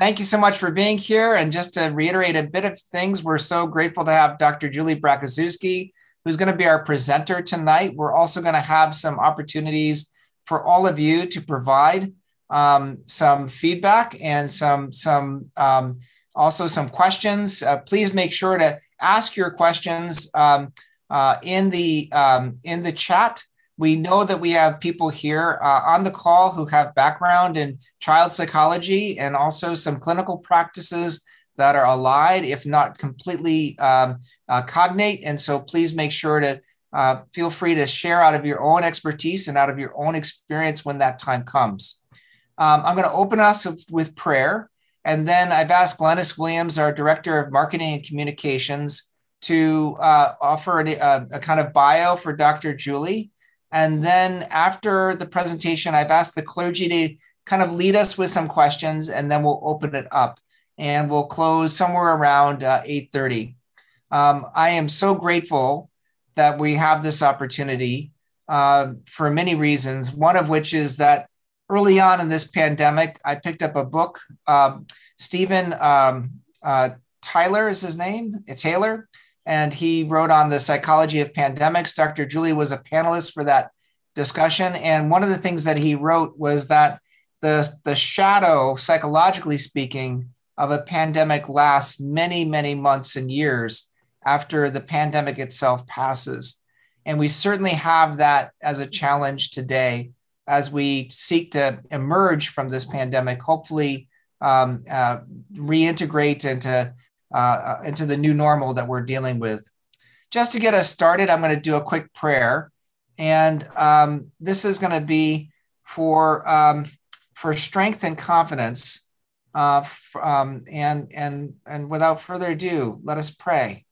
Thank you so much for being here. And just to reiterate a bit of things, we're so grateful to have Dr. Julie Braciszewski, who's going to be our presenter tonight. We're also going to have some opportunities for all of you to provide um, some feedback and some some um, also some questions. Uh, please make sure to ask your questions um, uh, in the um, in the chat we know that we have people here uh, on the call who have background in child psychology and also some clinical practices that are allied, if not completely um, uh, cognate. And so please make sure to uh, feel free to share out of your own expertise and out of your own experience when that time comes. Um, I'm going to open us with prayer. And then I've asked Glennis Williams, our Director of Marketing and Communications, to uh, offer a, a, a kind of bio for Dr. Julie. And then after the presentation, I've asked the clergy to kind of lead us with some questions, and then we'll open it up. And we'll close somewhere around uh, 8.30. Um, I am so grateful that we have this opportunity uh, for many reasons, one of which is that early on in this pandemic, I picked up a book. Um, Steven um, uh, Tyler is his name, Taylor and he wrote on the psychology of pandemics. Dr. Julie was a panelist for that discussion. And one of the things that he wrote was that the, the shadow, psychologically speaking, of a pandemic lasts many, many months and years after the pandemic itself passes. And we certainly have that as a challenge today as we seek to emerge from this pandemic, hopefully um, uh, reintegrate into uh, into the new normal that we're dealing with. Just to get us started, I'm going to do a quick prayer. And um, this is going to be for, um, for strength and confidence. Uh, um, and, and, and without further ado, let us pray.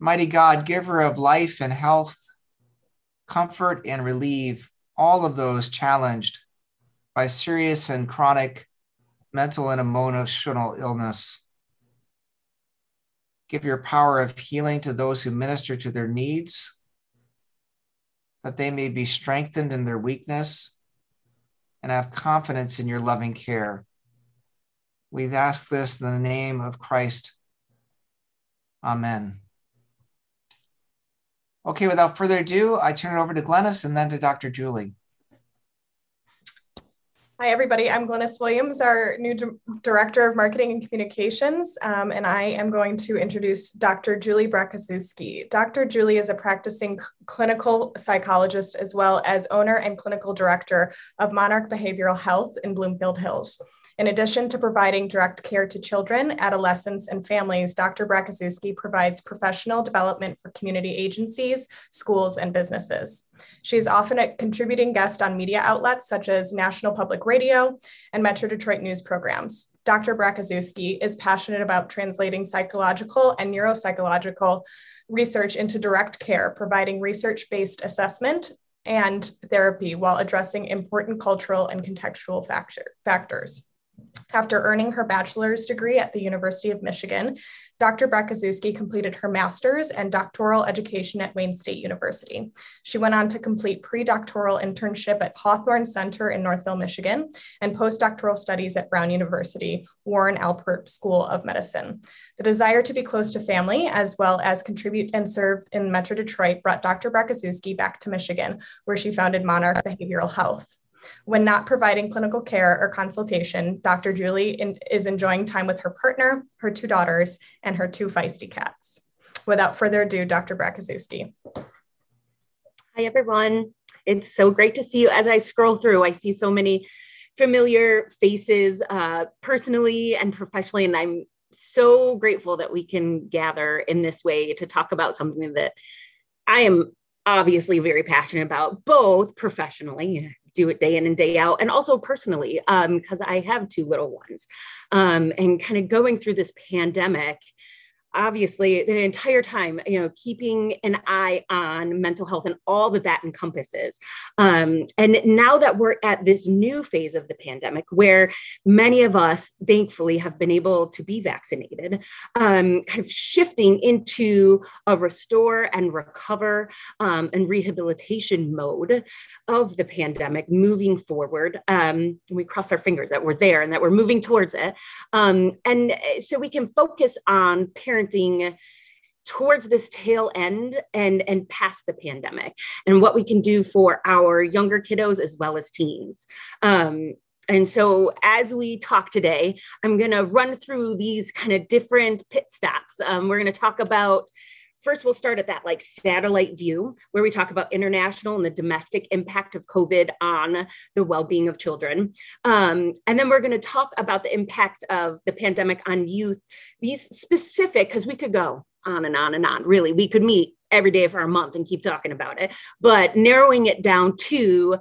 Mighty God, giver of life and health, comfort and relieve all of those challenged by serious and chronic mental and emotional illness. Give your power of healing to those who minister to their needs, that they may be strengthened in their weakness and have confidence in your loving care. We ask this in the name of Christ. Amen. Okay, without further ado, I turn it over to Glennis and then to Dr. Julie. Hi, everybody. I'm Glennis Williams, our new D- Director of Marketing and Communications, um, and I am going to introduce Dr. Julie Braciszewski. Dr. Julie is a practicing c- clinical psychologist as well as owner and clinical director of Monarch Behavioral Health in Bloomfield Hills. In addition to providing direct care to children, adolescents, and families, Dr. Braciszewski provides professional development for community agencies, schools, and businesses. She is often a contributing guest on media outlets such as National Public Radio and Metro Detroit news programs. Dr. Braciszewski is passionate about translating psychological and neuropsychological research into direct care, providing research based assessment and therapy while addressing important cultural and contextual factor, factors. After earning her bachelor's degree at the University of Michigan, Dr. Braciszewski completed her master's and doctoral education at Wayne State University. She went on to complete pre-doctoral internship at Hawthorn Center in Northville, Michigan, and postdoctoral studies at Brown University, Warren Alpert School of Medicine. The desire to be close to family, as well as contribute and serve in Metro Detroit, brought Dr. Braciszewski back to Michigan, where she founded Monarch Behavioral Health. When not providing clinical care or consultation, Dr. Julie in, is enjoying time with her partner, her two daughters, and her two feisty cats. Without further ado, Dr. Braciszewski. Hi, everyone. It's so great to see you. As I scroll through, I see so many familiar faces uh, personally and professionally, and I'm so grateful that we can gather in this way to talk about something that I am obviously very passionate about both professionally do it day in and day out and also personally because um, i have two little ones. Um, and kind of going through this pandemic obviously the entire time you know keeping an eye on mental health and all that that encompasses. Um, and now that we're at this new phase of the pandemic where many of us thankfully have been able to be vaccinated um, kind of shifting into a restore and recover um, and rehabilitation mode of the pandemic moving forward um, we cross our fingers that we're there and that we're moving towards it. Um, and so we can focus on parents parenting towards this tail end and and past the pandemic and what we can do for our younger kiddos as well as teens. Um, and so as we talk today i'm going to run through these kind of different pit stops. Um, we're going to talk about first we'll start at that like satellite view where we talk about international and the domestic impact of covid on the well-being of children. Um, and then we're going to talk about the impact of the pandemic on youth. These specific because we could go on and on and on really. We could meet every day for a month and keep talking about it. But narrowing it down to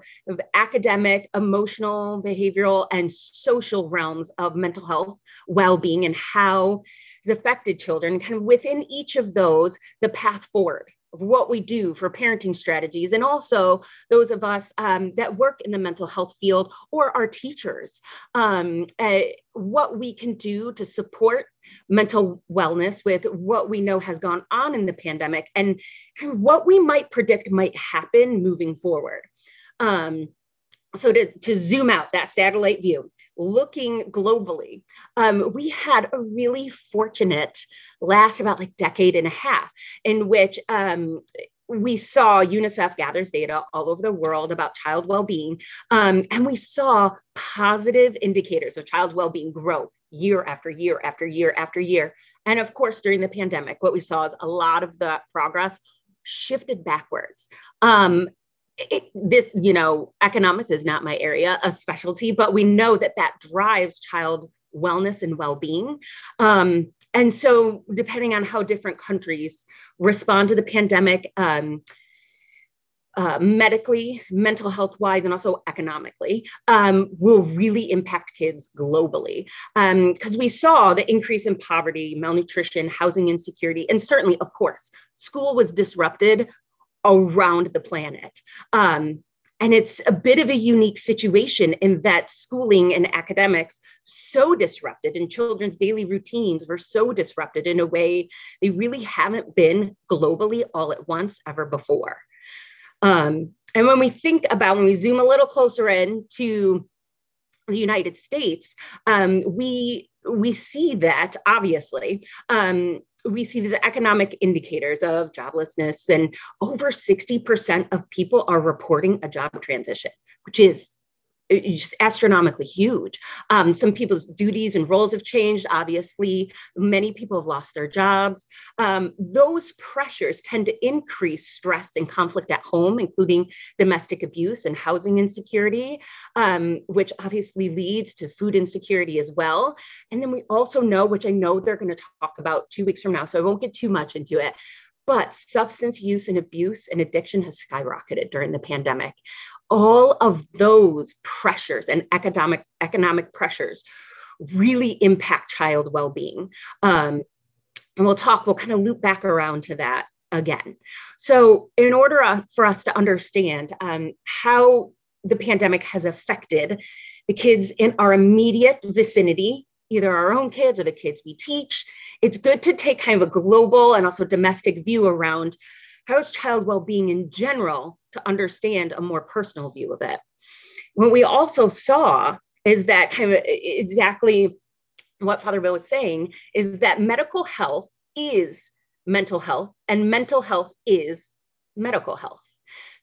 academic emotional behavioral and social realms of mental health well-being and how has affected children, kind of within each of those, the path forward of what we do for parenting strategies, and also those of us um, that work in the mental health field or our teachers, um, uh, what we can do to support mental wellness with what we know has gone on in the pandemic and, and what we might predict might happen moving forward. Um, so to, to zoom out that satellite view looking globally um, we had a really fortunate last about like decade and a half in which um, we saw unicef gathers data all over the world about child well-being um, and we saw positive indicators of child well-being grow year after year after year after year. And of course during the pandemic what we saw is a lot of the progress shifted backwards. Um, this, you know, economics is not my area of specialty, but we know that that drives child wellness and well-being. Um, and so, depending on how different countries respond to the pandemic, um, uh, medically, mental health wise, and also economically, um, will really impact kids globally. Because um, we saw the increase in poverty, malnutrition, housing insecurity, and certainly, of course, school was disrupted around the planet. Um, and it's a bit of a unique situation in that schooling and academics so disrupted and children's daily routines were so disrupted in a way they really haven't been globally all at once ever before. Um, and when we think about when we zoom a little closer in to the United States, um, we we see that obviously um, we see these economic indicators of joblessness, and over 60% of people are reporting a job transition, which is just astronomically huge. Um, some people's duties and roles have changed. Obviously, many people have lost their jobs. Um, those pressures tend to increase stress and conflict at home, including domestic abuse and housing insecurity, um, which obviously leads to food insecurity as well. And then we also know, which I know they're going to talk about two weeks from now, so I won't get too much into it. But substance use and abuse and addiction has skyrocketed during the pandemic all of those pressures and economic economic pressures really impact child well-being. Um, and we'll talk we'll kind of loop back around to that again. So in order uh, for us to understand um, how the pandemic has affected the kids in our immediate vicinity either our own kids or the kids we teach it's good to take kind of a global and also domestic view around how's child well-being in general to understand a more personal view of it. What we also saw is that kind of exactly what Father Bill was saying is that medical health is mental health and mental health is medical health.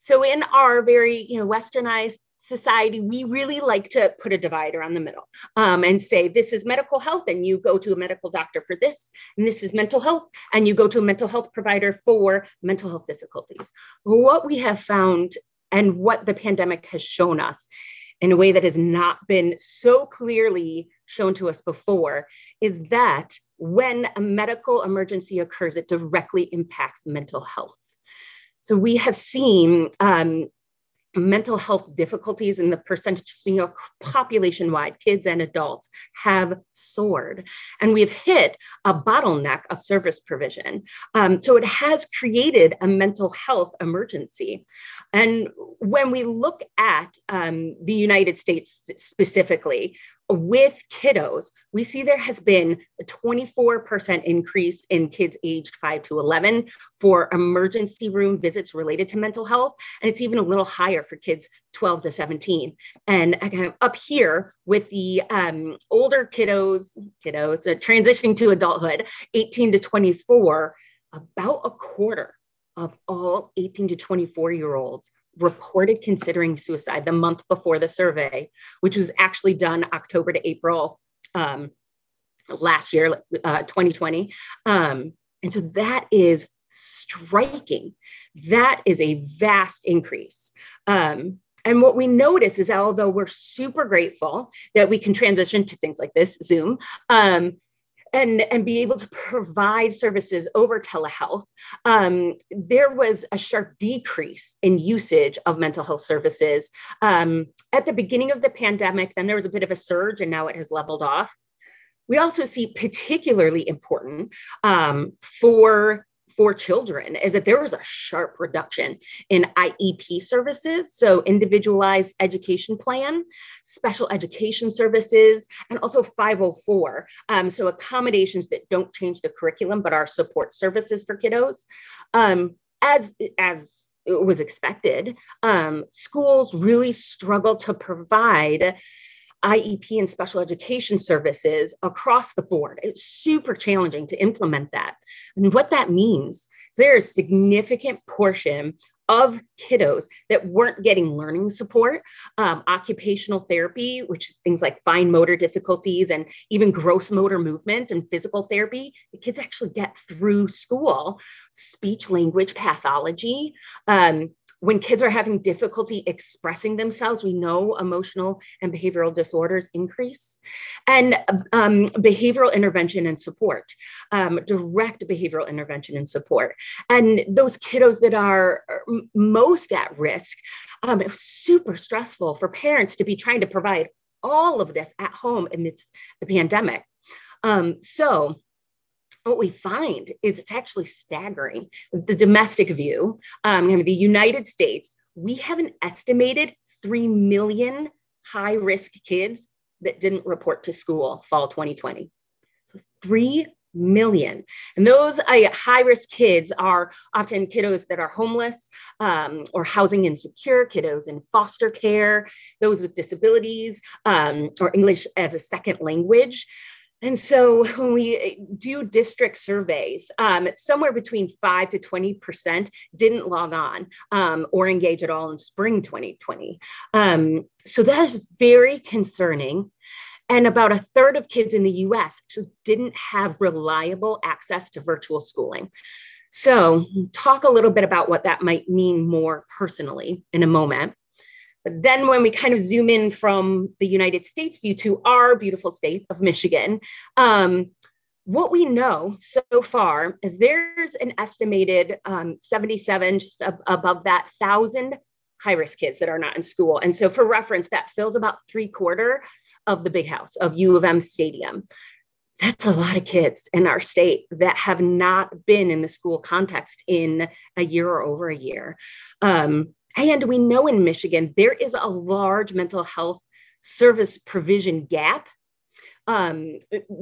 So in our very you know westernized society, we really like to put a divide around the middle um, and say this is medical health, and you go to a medical doctor for this, and this is mental health, and you go to a mental health provider for mental health difficulties. What we have found and what the pandemic has shown us in a way that has not been so clearly shown to us before is that when a medical emergency occurs, it directly impacts mental health. So we have seen um, mental health difficulties in the percentage, you know, population wide, kids and adults have soared. And we've hit a bottleneck of service provision. Um, so it has created a mental health emergency. And when we look at um, the United States specifically, with kiddos, we see there has been a 24% increase in kids aged 5 to 11 for emergency room visits related to mental health. And it's even a little higher for kids 12 to 17. And up here with the um, older kiddos, kiddos uh, transitioning to adulthood, 18 to 24, about a quarter of all 18 to 24 year olds reported considering suicide the month before the survey, which was actually done October to April um, last year, uh, 2020. Um, and so that is striking. That is a vast increase. Um, and what we notice is that although we're super grateful that we can transition to things like this, Zoom, um, and, and be able to provide services over telehealth, um, there was a sharp decrease in usage of mental health services. Um, at the beginning of the pandemic, then there was a bit of a surge, and now it has leveled off. We also see particularly important um, for for children is that there was a sharp reduction in IEP services, so individualized education plan, special education services, and also 504. Um, so accommodations that don't change the curriculum but are support services for kiddos. Um, as as was expected, um, schools really struggle to provide IEP and special education services across the board. It's super challenging to implement that. And what that means is there is a significant portion of kiddos that weren't getting learning support, um, occupational therapy, which is things like fine motor difficulties and even gross motor movement and physical therapy. The kids actually get through school, speech language pathology. Um, when kids are having difficulty expressing themselves, we know emotional and behavioral disorders increase. And um, behavioral intervention and support, um, direct behavioral intervention and support. And those kiddos that are most at risk, um, it was super stressful for parents to be trying to provide all of this at home amidst the pandemic. Um, so, what we find is it's actually staggering. The domestic view, um, the United States, we have an estimated 3 million high risk kids that didn't report to school fall 2020. So 3 million. And those uh, high risk kids are often kiddos that are homeless um, or housing insecure, kiddos in foster care, those with disabilities um, or English as a second language. And so when we do district surveys, um, somewhere between 5 to 20% didn't log on um, or engage at all in spring 2020. Um, so that is very concerning. And about a third of kids in the US didn't have reliable access to virtual schooling. So, talk a little bit about what that might mean more personally in a moment. But then when we kind of zoom in from the United States view to our beautiful state of Michigan, um, what we know so far is there's an estimated um, 77, just ab- above that, thousand high risk kids that are not in school. And so, for reference, that fills about three quarter of the big house of U of M Stadium. That's a lot of kids in our state that have not been in the school context in a year or over a year. Um, and we know in Michigan, there is a large mental health service provision gap um,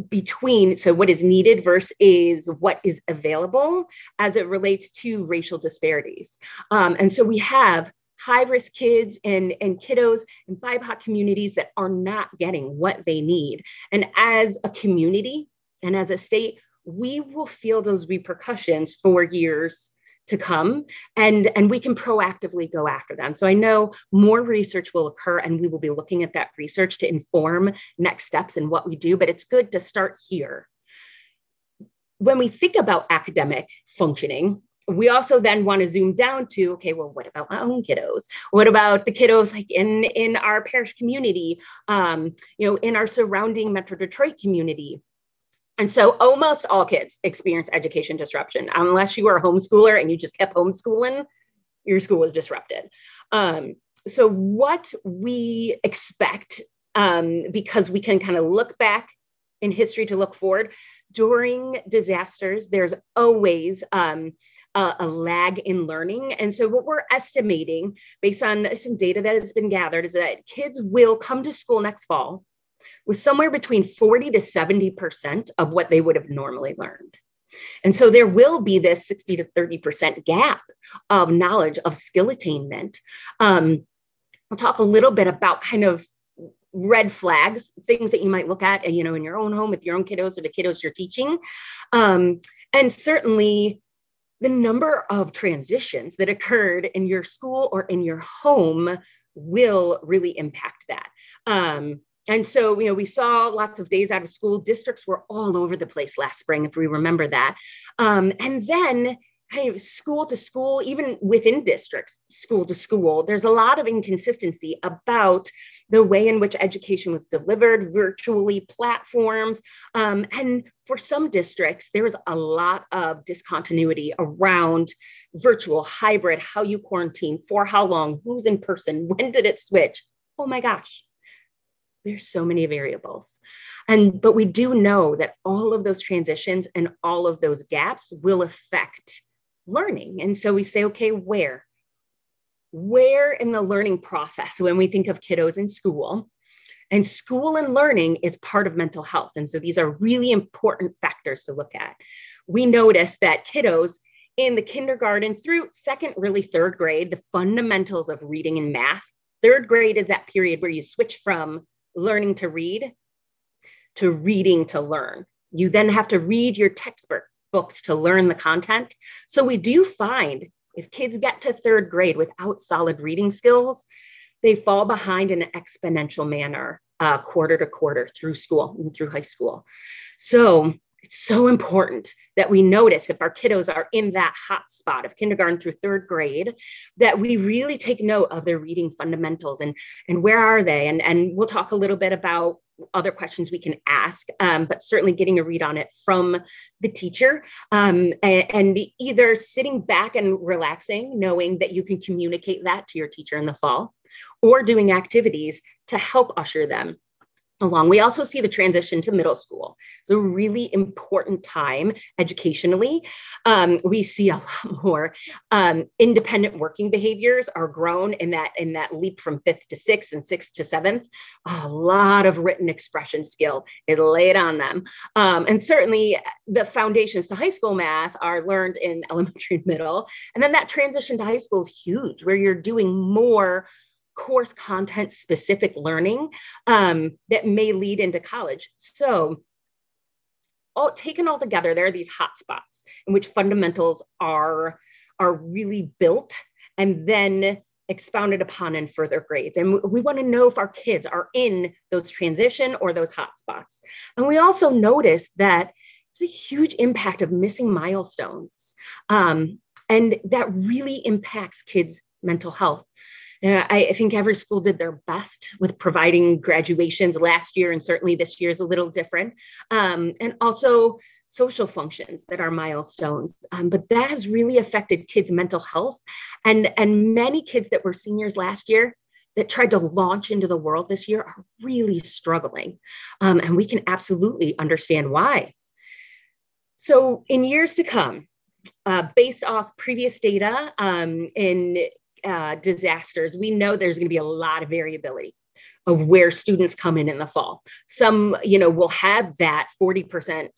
between so what is needed versus what is available as it relates to racial disparities. Um, and so we have high risk kids and, and kiddos and BIPOC communities that are not getting what they need. And as a community and as a state, we will feel those repercussions for years to come and and we can proactively go after them. So i know more research will occur and we will be looking at that research to inform next steps and what we do but it's good to start here. When we think about academic functioning we also then want to zoom down to okay well what about my own kiddos? What about the kiddos like in in our parish community um, you know in our surrounding metro detroit community and so almost all kids experience education disruption unless you were a homeschooler and you just kept homeschooling. your school was disrupted. Um, so, what we expect, um, because we can kind of look back in history to look forward, during disasters, there's always um, a, a, lag in learning. And so, what we're estimating based on some data that has been gathered is that kids will come to school next fall with somewhere between 40 to 70% of what they would have normally learned. And so there will be this 60 to 30% gap of knowledge of skill attainment. Um, I'll talk a little bit about kind of red flags, things that you might look at, you know, in your own home with your own kiddos or the kiddos you're teaching. Um, and certainly the number of transitions that occurred in your school or in your home will really impact that. Um, and so, you know, we saw lots of days out of school. Districts were all over the place last spring, if we remember that. Um, and then kind of school to school, even within districts, school to school, there's a lot of inconsistency about the way in which education was delivered, virtually platforms. Um, and for some districts, there's a lot of discontinuity around virtual, hybrid, how you quarantine, for how long, who's in person, when did it switch? Oh my gosh, there's so many variables. And but we do know that all of those transitions and all of those gaps will affect learning. And so we say okay where? Where in the learning process when we think of kiddos in school? And school and learning is part of mental health. And so these are really important factors to look at. We notice that kiddos in the kindergarten through second really third grade the fundamentals of reading and math third grade is that period where you switch from learning to read to reading to learn. You then have to read your textbook books to learn the content. So we do find if kids get to third grade without solid reading skills, they fall behind in an exponential manner, uh, quarter to quarter through school and through high school. So it's so important that we notice if our kiddos are in that hot spot of kindergarten through third grade, that we really take note of their reading fundamentals and, and where are they? And, and we'll talk a little bit about other questions we can ask, um, but certainly getting a read on it from the teacher um, and, and, either sitting back and relaxing, knowing that you can communicate that to your teacher in the fall, or doing activities to help usher them along. We also see the transition to middle school. It's a really important time educationally. Um, we see a lot more um, independent working behaviors are grown in that in that leap from fifth to sixth and sixth to seventh. A lot of written expression skill is laid on them, um, and certainly the foundations to high school math are learned in elementary and middle, and then that transition to high school is huge, where you're doing more course content specific learning um, that may lead into college. So, all taken all together, there are these hot spots in which fundamentals are are really built and then expounded upon in further grades. And we want to know if our kids are in those transition or those hot spots. And we also notice that there's a huge impact of missing milestones. Um, and that really impacts kids' mental health. Uh, I, I, think every school did their best with providing graduations last year, and certainly this year is a little different. Um, and also social functions that are milestones. Um, but that has really affected kids' mental health. And, and many kids that were seniors last year that tried to launch into the world this year are really struggling. Um, and we can absolutely understand why. So, in years to come, uh, based off previous data um, in uh, disasters, we know there's going to be a lot of variability of where students come in in the fall. Some, you know, will have that 40%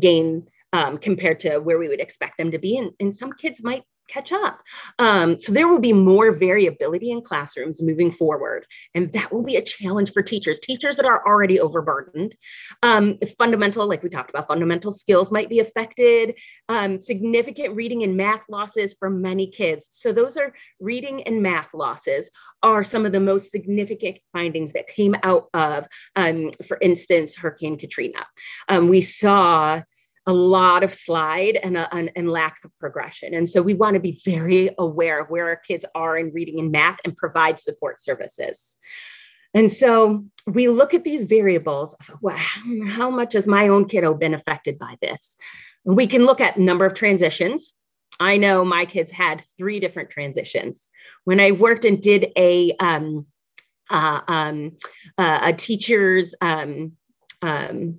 gain um, compared to where we would expect them to be. And, and some kids might catch up. Um, so there will be more variability in classrooms moving forward. And that will be a challenge for teachers, teachers that are already overburdened. Um, fundamental, like we talked about, fundamental skills might be affected, um, significant reading and math losses for many kids. So those are reading and math losses are some of the most significant findings that came out of, um, for instance, Hurricane Katrina. Um, we saw a lot of slide and, a, and, and, lack of progression. And so we want to be very aware of where our kids are in reading and math and provide support services. And so we look at these variables. Well, how much has my own kiddo been affected by this? We can look at number of transitions. I know my kids had three different transitions. When I worked and did a um, uh, um, uh, a teacher's um, um,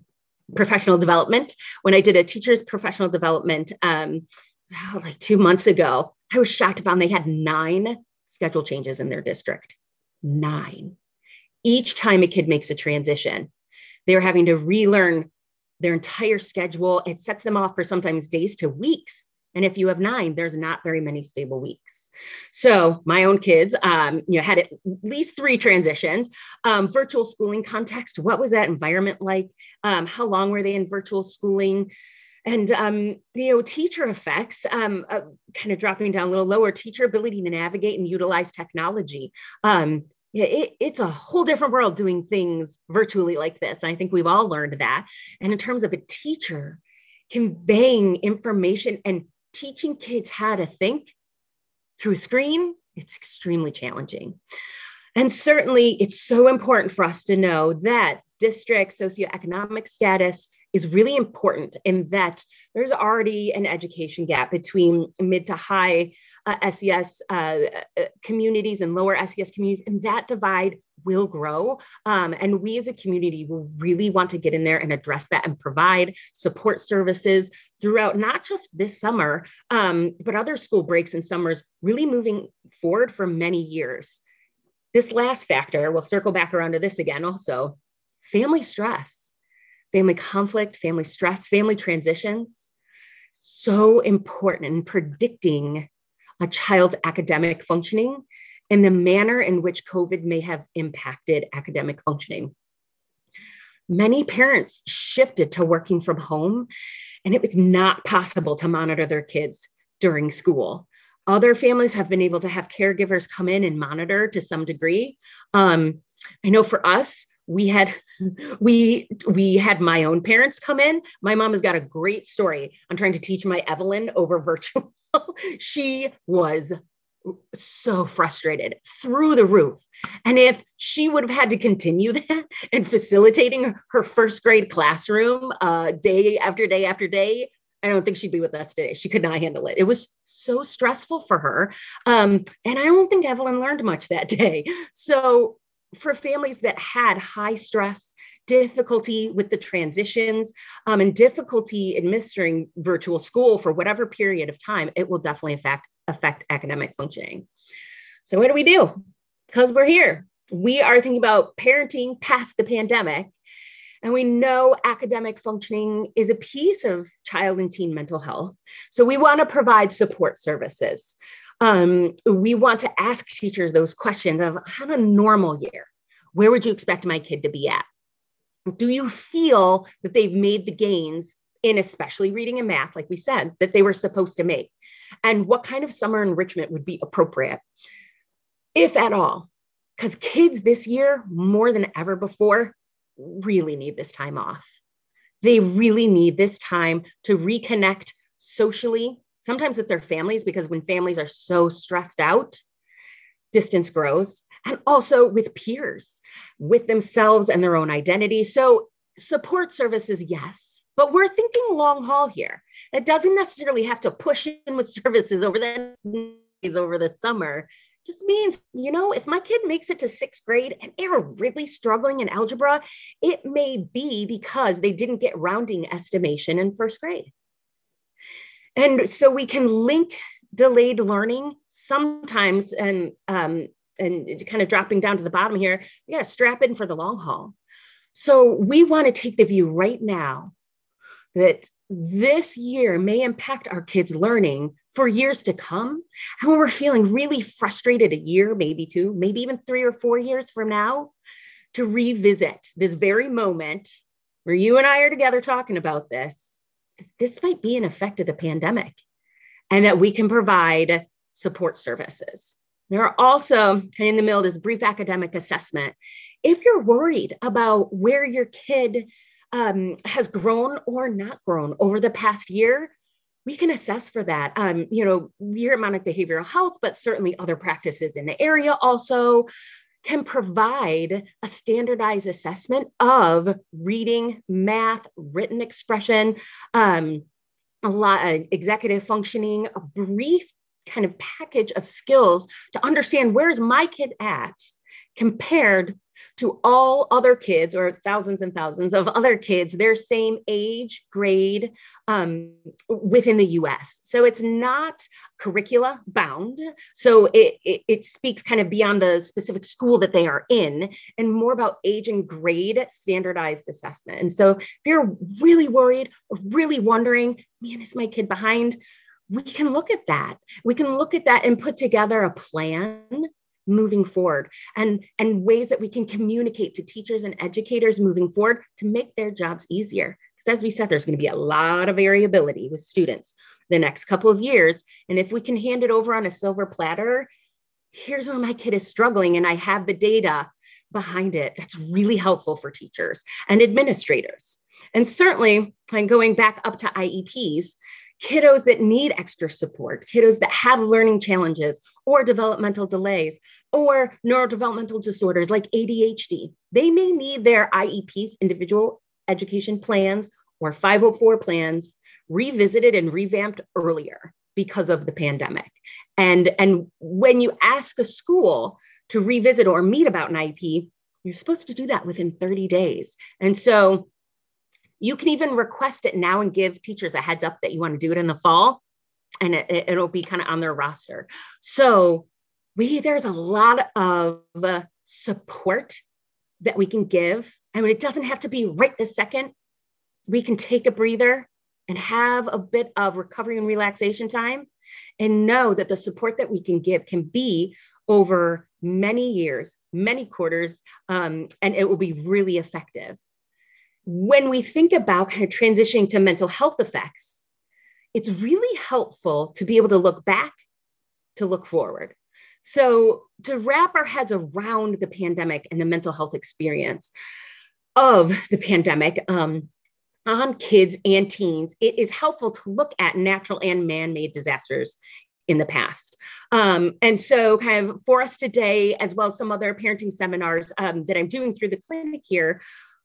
professional development, when I did a teacher's professional development um, oh, like two months ago, I was shocked to find they had nine schedule changes in their district. Nine. Each time a kid makes a transition, they're having to relearn their entire schedule. It sets them off for sometimes days to weeks. And if you have nine, there's not very many stable weeks. So my own kids, um, you know, had at least three transitions. Um, virtual schooling context. What was that environment like? Um, how long were they in virtual schooling? And um, you know, teacher effects. Um, uh, kind of dropping down a little lower. Teacher ability to navigate and utilize technology. Um, yeah, it, it's a whole different world doing things virtually like this. I think we've all learned that. And in terms of a teacher conveying information and teaching kids how to think through a screen, it's extremely challenging. And certainly, it's so important for us to know that district socioeconomic status is really important in that there's already an education gap between mid to high uh, SES uh, uh, communities and lower SES communities, and that divide will grow. Um, and we as a community will really want to get in there and address that and provide support services throughout not just this summer, um, but other school breaks and summers, really moving forward for many years. This last factor, we'll circle back around to this again also family stress, family conflict, family stress, family transitions. So important in predicting a child's academic functioning and the manner in which COVID may have impacted academic functioning. Many parents shifted to working from home, and it was not possible to monitor their kids during school. Other families have been able to have caregivers come in and monitor to some degree. Um, I know for us, we had we we had my own parents come in my mom has got a great story on trying to teach my evelyn over virtual she was so frustrated through the roof. And if she would have had to continue that and facilitating her first grade classroom uh, day after day after day, I don't think she'd be with us today. She could not handle it. It was so stressful for her. Um, and I don't think Evelyn learned much that day. So, for families that had high stress difficulty with the transitions um, and difficulty administering virtual school for whatever period of time, it will definitely affect, affect academic functioning. So, what do we do? Because we're here. We are thinking about parenting past the pandemic. And we know academic functioning is a piece of child and teen mental health. So, we want to provide support services. Um, we want to ask teachers those questions of how a normal year, where would you expect my kid to be at? do you feel that they've made the gains in especially reading and math, like we said, that they were supposed to make? And what kind of summer enrichment would be appropriate, if at all? Because kids this year, more than ever before, really need this time off. They really need this time to reconnect socially, sometimes with their families, because when families are so stressed out, distance grows and also with peers, with themselves and their own identity. So, support services, yes, but we're thinking long haul here. It doesn't necessarily have to push in with services over the over the summer. Just means, you know, if my kid makes it to sixth grade and they're really struggling in algebra, it may be because they didn't get rounding estimation in first grade. And so we can link delayed learning sometimes and um, and kind of dropping down to the bottom here, to strap in for the long haul. So we want to take the view right now that this year may impact our kids' learning for years to come. And when we're feeling really frustrated a year, maybe two, maybe even three or four years from now, to revisit this very moment where you and I are together talking about this, this might be an effect of the pandemic and that we can provide support services. There are also, in the middle of this brief academic assessment, if you're worried about where your kid um, has grown or not grown over the past year, we can assess for that. Um, you know, here at Monarch Behavioral Health, but certainly other practices in the area also can provide a standardized assessment of reading, math, written expression, um, a lot of executive functioning, a brief kind of package of skills to understand where is my kid at compared to all other kids or thousands and thousands of other kids their same age grade um, within the us so it's not curricula bound. So it, it, it speaks kind of beyond the specific school that they are in and more about age and grade standardized assessment. And so if you're really worried really wondering man is my kid behind? We can look at that. We can look at that and put together a plan moving forward. And and ways that we can communicate to teachers and educators moving forward to make their jobs easier. Because as we said there's going to be a lot of variability with students the next couple of years. And if we can hand it over on a silver platter here's where my kid is struggling and i have the data behind it that's really helpful for teachers and administrators. And certainly and going back up to ieps kiddos that need extra support, kiddos that have learning challenges or developmental delays or neurodevelopmental disorders like ADHD. They may need their IEPs, individual education plans, or 504 plans revisited and revamped earlier because of the pandemic. And, and when you ask a school to revisit or meet about an IEP, you're supposed to do that within 30 days. And so you can even request it now and give teachers a heads up that you want to do it in the fall, and it, will be kind of on their roster. So we there's a lot of uh, support that we can give. I mean, it doesn't have to be right this second. We can take a breather and have a bit of recovery and relaxation time and know that the support that we can give can be over many years, many quarters, um, and it will be really effective when we think about kind of transitioning to mental health effects, it's really helpful to be able to look back to look forward. So, to wrap our heads around the pandemic and the mental health experience of the pandemic um, on kids and teens, it is helpful to look at natural and man made disasters in the past. Um, and so, kind of for us today, as well as some other parenting seminars um, that I'm doing through the clinic here,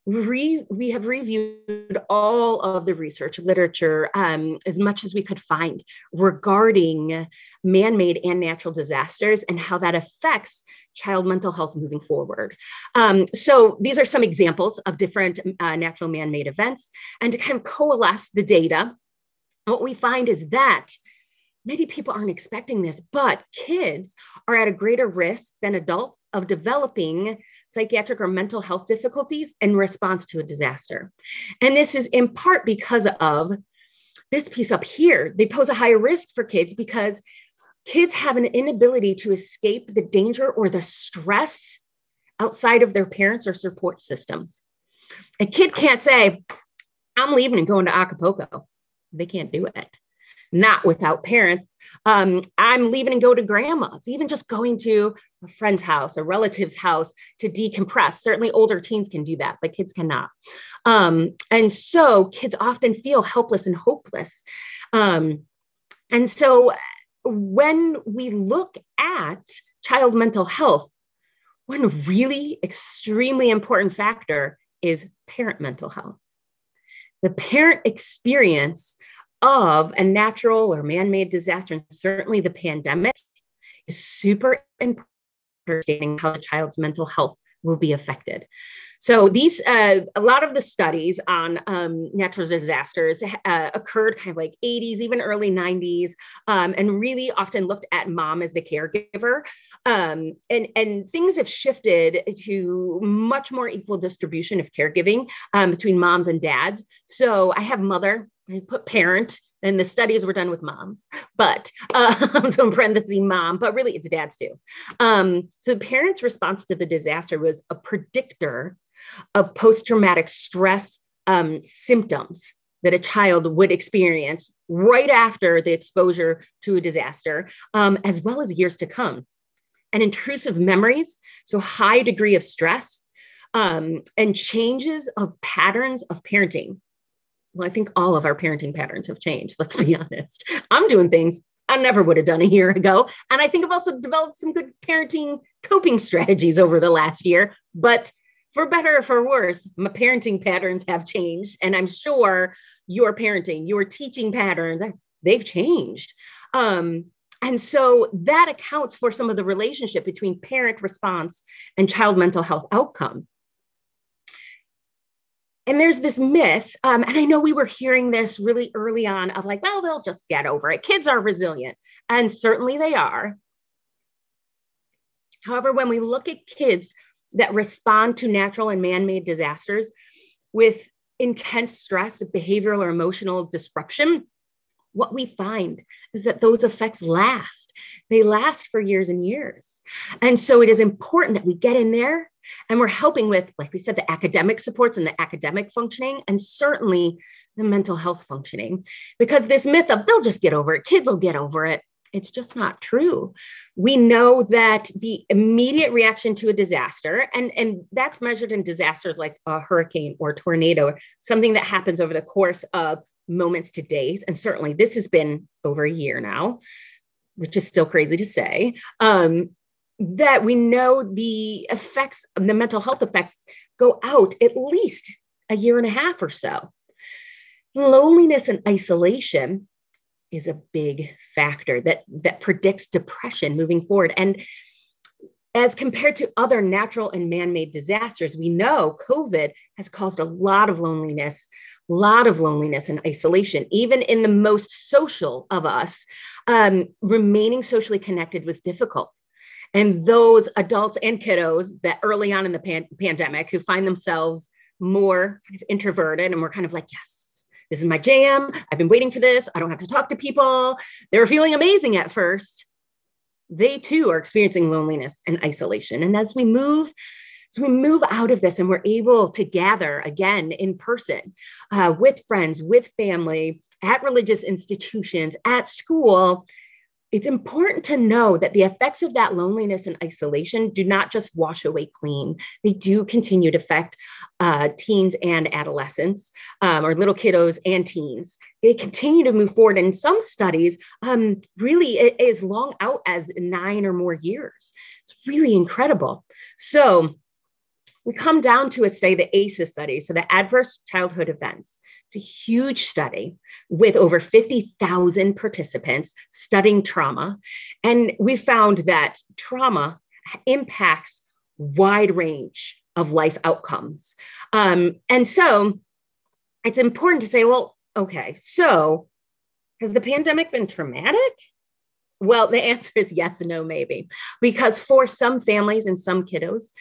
re, we have reviewed all of the research literature um, as much as we could find regarding man-made and natural disasters and how that affects child mental health moving forward. Um, so these are some examples of different uh, natural man-made events and to kind of coalesce the data, what we find is that many people aren't expecting this, but kids are at a greater risk than adults of developing psychiatric or mental health difficulties in response to a disaster. And this is in part because of this piece up here. They pose a higher risk for kids because kids have an inability to escape the danger or the stress outside of their parents or support systems. A kid can't say, I'm leaving and going to Acapulco. They can't do it not without parents. Um, I'm leaving and go to grandma's, even just going to a friend's house, a relative's house to decompress. Certainly older teens can do that, but kids cannot. Um, and so kids often feel helpless and hopeless. Um, and so when we look at child mental health, one really extremely important factor is parent mental health. The parent experience of a natural or man-made disaster, and certainly the pandemic, is super important understanding how the child's mental health will be affected. So these, uh, a lot of the studies on um, natural disasters uh, occurred kind of like 80s, even early 90s, um, and really often looked at mom as the caregiver. Um, and, and things have shifted to much more equal distribution of caregiving um, between moms and dads. So I have mother, I put parent, and the studies were done with moms, but uh, so in parentheses, mom, but really it's dads too. Um, so parents' response to the disaster was a predictor of post-traumatic stress um, symptoms that a child would experience right after the exposure to a disaster, um, as well as years to come. And intrusive memories, so high degree of stress, um, and changes of patterns of parenting well, I think all of our parenting patterns have changed. Let's be honest. I'm doing things I never would have done a year ago. And I think I've also developed some good parenting coping strategies over the last year. But for better or for worse, my parenting patterns have changed. And I'm sure your parenting, your teaching patterns, they've changed. Um, and so that accounts for some of the relationship between parent response and child mental health outcome. And there's this myth, um, and I know we were hearing this really early on of like, well, they'll just get over it. Kids are resilient, and certainly they are. However, when we look at kids that respond to natural and man made disasters with intense stress, behavioral or emotional disruption, what we find is that those effects last. They last for years and years. And so it is important that we get in there and we're helping with, like we said, the academic supports and the academic functioning, and certainly the mental health functioning. Because this myth of they'll just get over it, kids will get over it, it's just not true. We know that the immediate reaction to a disaster, and, and that's measured in disasters like a hurricane or tornado, something that happens over the course of moments to days. And certainly this has been over a year now, which is still crazy to say. Um, that we know the effects, the mental health effects go out at least a year and a half or so. Loneliness and isolation is a big factor that that predicts depression moving forward and as compared to other natural and man-made disasters we know covid has caused a lot of loneliness a lot of loneliness and isolation even in the most social of us um, remaining socially connected was difficult and those adults and kiddos that early on in the pan- pandemic who find themselves more kind of introverted and we're kind of like yes this is my jam. I've been waiting for this. I don't have to talk to people. They were feeling amazing at first. They too are experiencing loneliness and isolation. And as we move, so we move out of this and we're able to gather again in person uh, with friends, with family, at religious institutions, at school, it's important to know that the effects of that loneliness and isolation do not just wash away clean. They do continue to affect uh, teens and adolescents, um, or little kiddos and teens. They continue to move forward. In some studies, um, really, is long out as nine or more years. It's really incredible. So, we come down to a study, the ACEs study, so the Adverse Childhood Events. It's a huge study with over 50,000 participants studying trauma. And we found that trauma impacts wide range of life outcomes. Um, and so it's important to say, well, okay, so has the pandemic been traumatic? Well, the answer is yes and no, maybe. Because for some families and some kiddos,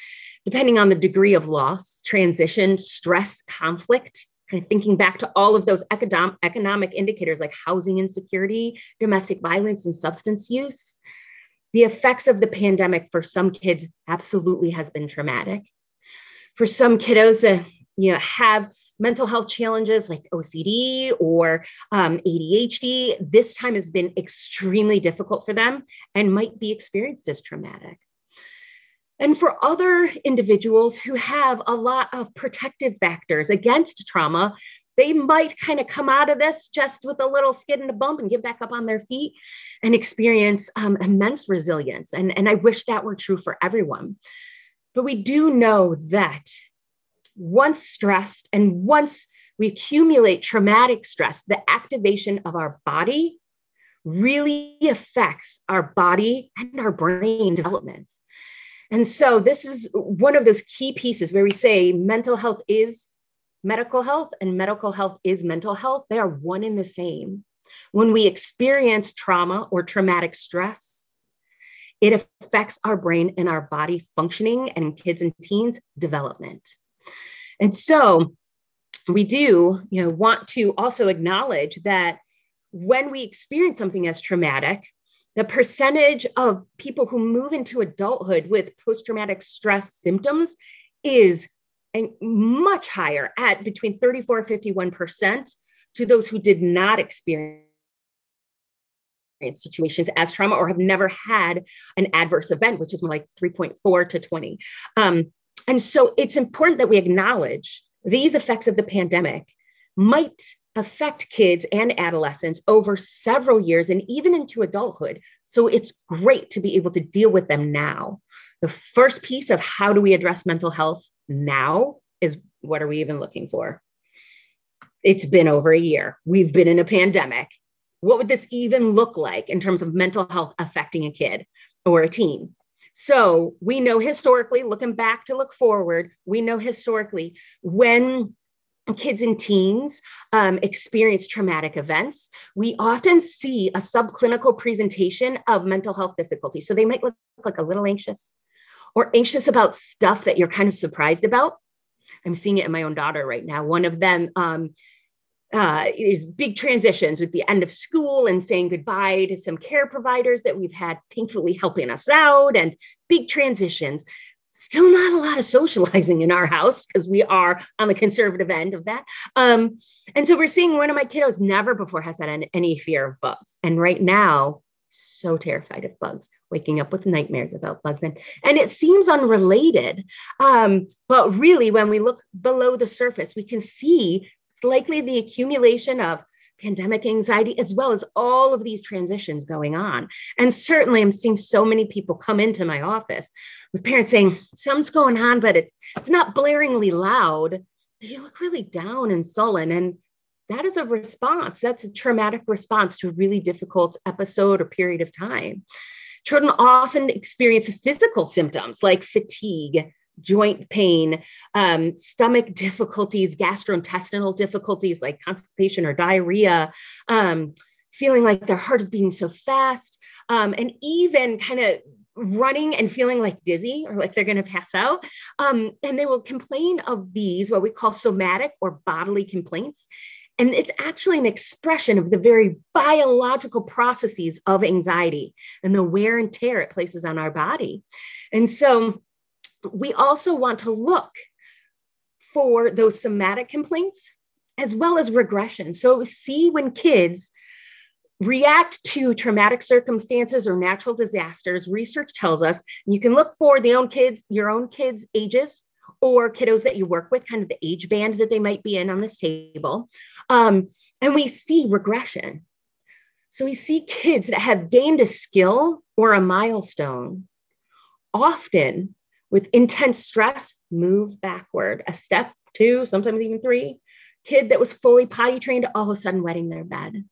depending on the degree of loss, transition, stress, conflict, kind of thinking back to all of those economic, economic indicators like housing insecurity, domestic violence, and substance use, the effects of the pandemic for some kids absolutely has been traumatic. For some kiddos that you know have mental health challenges like OCD or um, ADHD, this time has been extremely difficult for them and might be experienced as traumatic. And for other individuals who have a lot of protective factors against trauma, they might kind of come out of this just with a little skid and a bump and get back up on their feet and experience um, immense resilience. And, and I wish that were true for everyone. But we do know that once stressed and once we accumulate traumatic stress, the activation of our body really affects our body and our brain development. And so this is one of those key pieces where we say mental health is medical health and medical health is mental health. They are one and the same. When we experience trauma or traumatic stress, it affects our brain and our body functioning and kids and teens development. And so we do, you know, want to also acknowledge that when we experience something as traumatic, the percentage of people who move into adulthood with post traumatic stress symptoms is much higher at between 34 and 51% to those who did not experience situations as trauma or have never had an adverse event, which is more like 3.4 to 20. Um, and so it's important that we acknowledge these effects of the pandemic might affect kids and adolescents over several years and even into adulthood. So it's great to be able to deal with them now. The first piece of how do we address mental health Now is what are we even looking for? It's been over a year. We've been in a pandemic. What would this even look like in terms of mental health affecting a kid or a teen? So we know historically, looking back to look forward, we know historically when kids and teens um, experience traumatic events, we often see a subclinical presentation of mental health difficulties. So they might look like a little anxious or anxious about stuff that you're kind of surprised about. I'm seeing it in my own daughter right now. One of them um, uh, there's big transitions with the end of school and saying goodbye to some care providers that we've had thankfully helping us out and big transitions still not a lot of socializing in our house because we are on the conservative end of that. Um, and so we're seeing one of my kiddos never before has had any fear of bugs. And right now so terrified of bugs waking up with nightmares about bugs. And and it seems unrelated um, but really when we look below the surface we can see it's likely the accumulation of pandemic anxiety, as well as all of these transitions going on. And certainly, I'm seeing so many people come into my office with parents saying, Something's going on, but it's, it's not blaringly loud. You look really down and sullen. And that is a response. That's a traumatic response to a really difficult episode or period of time. Children often experience physical symptoms like fatigue, joint pain, um, stomach difficulties, gastrointestinal difficulties like constipation or diarrhea, um, feeling like their heart is beating so fast, um, and even kind of running and feeling like dizzy or like they're going to pass out. Um, and they will complain of these, what we call somatic or bodily complaints. And it's actually an expression of the very biological processes of anxiety and the wear and tear it places on our body. And so we also want to look for those somatic complaints as well as regression. So, see when kids react to traumatic circumstances or natural disasters, research tells us you can look for the own kids, your own kids' ages, or kiddos that you work with, kind of the age band that they might be in on this table. Um, and we see regression. So we see kids that have gained a skill or a milestone often with intense stress, move backward a step, two, sometimes even three. Kid that was fully potty trained, all of a sudden wetting their bed.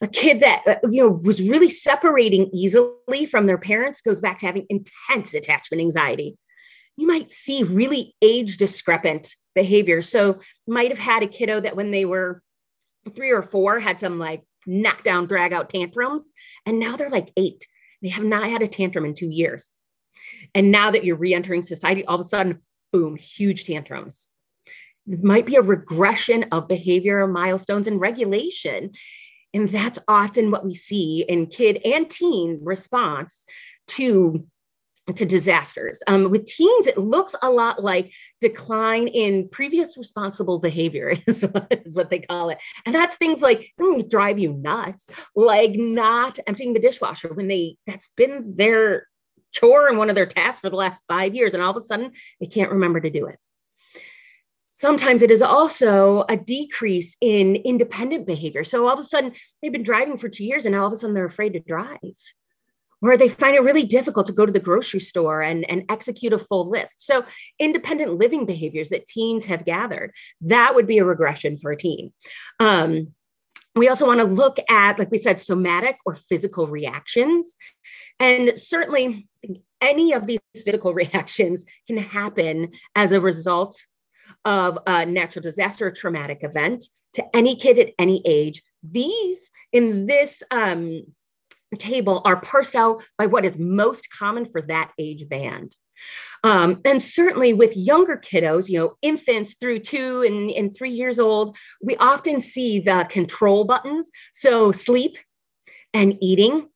A kid that uh, you know was really separating easily from their parents goes back to having intense attachment anxiety. You might see really age discrepant behavior. So might have had a kiddo that when they were three or four had some like knockdown, drag out tantrums, and now they're like eight. They have not had a tantrum in two years. And now that you're re entering society, all of a sudden, boom, huge tantrums. It might be a regression of behavior milestones and regulation. And that's often what we see in kid and teen response to to disasters. Um, with teens, it looks a lot like decline in previous responsible behavior, is what, is what they call it. And that's things like drive you nuts, like not emptying the dishwasher when they that's been their chore and one of their tasks for the last five years, and all of a sudden they can't remember to do it. Sometimes it is also a decrease in independent behavior. So all of a sudden they've been driving for two years and all of a sudden they're afraid to drive. Or they find it really difficult to go to the grocery store and, and execute a full list. So, independent living behaviors that teens have gathered, that would be a regression for a teen. Um, we also want to look at, like we said, somatic or physical reactions. And certainly, any of these physical reactions can happen as a result of a natural disaster or traumatic event to any kid at any age. These in this um, table are parsed out by what is most common for that age band. Um, and certainly with younger kiddos, you know, infants through two and, and three years old, we often see the control buttons. So sleep and eating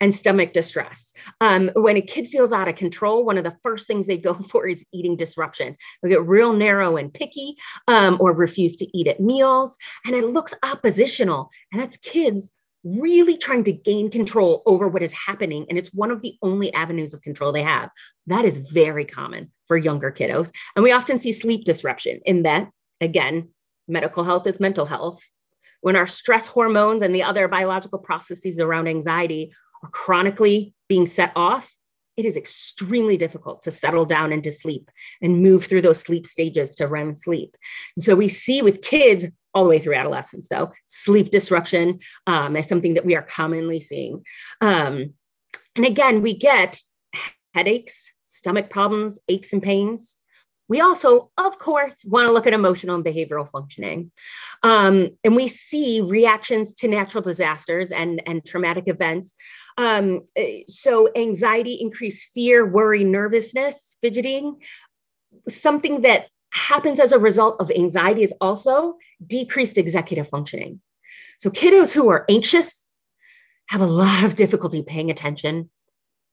and stomach distress. Um, when a kid feels out of control, one of the first things they go for is eating disruption. They get real narrow and picky um, or refuse to eat at meals. And it looks oppositional. And that's kids really trying to gain control over what is happening. And it's one of the only avenues of control they have. That is very common for younger kiddos. And we often see sleep disruption in that, again, medical health is mental health. When our stress hormones and the other biological processes around anxiety are chronically being set off, it is extremely difficult to settle down into sleep and move through those sleep stages to REM sleep. And so we see with kids all the way through adolescence, though, sleep disruption um, is something that we are commonly seeing. Um, and again, we get headaches, stomach problems, aches and pains. We also, of course, want to look at emotional and behavioral functioning. Um, and we see reactions to natural disasters and, and traumatic events. Um, so, anxiety, increased fear, worry, nervousness, fidgeting. Something that happens as a result of anxiety is also decreased executive functioning. So, kiddos who are anxious have a lot of difficulty paying attention,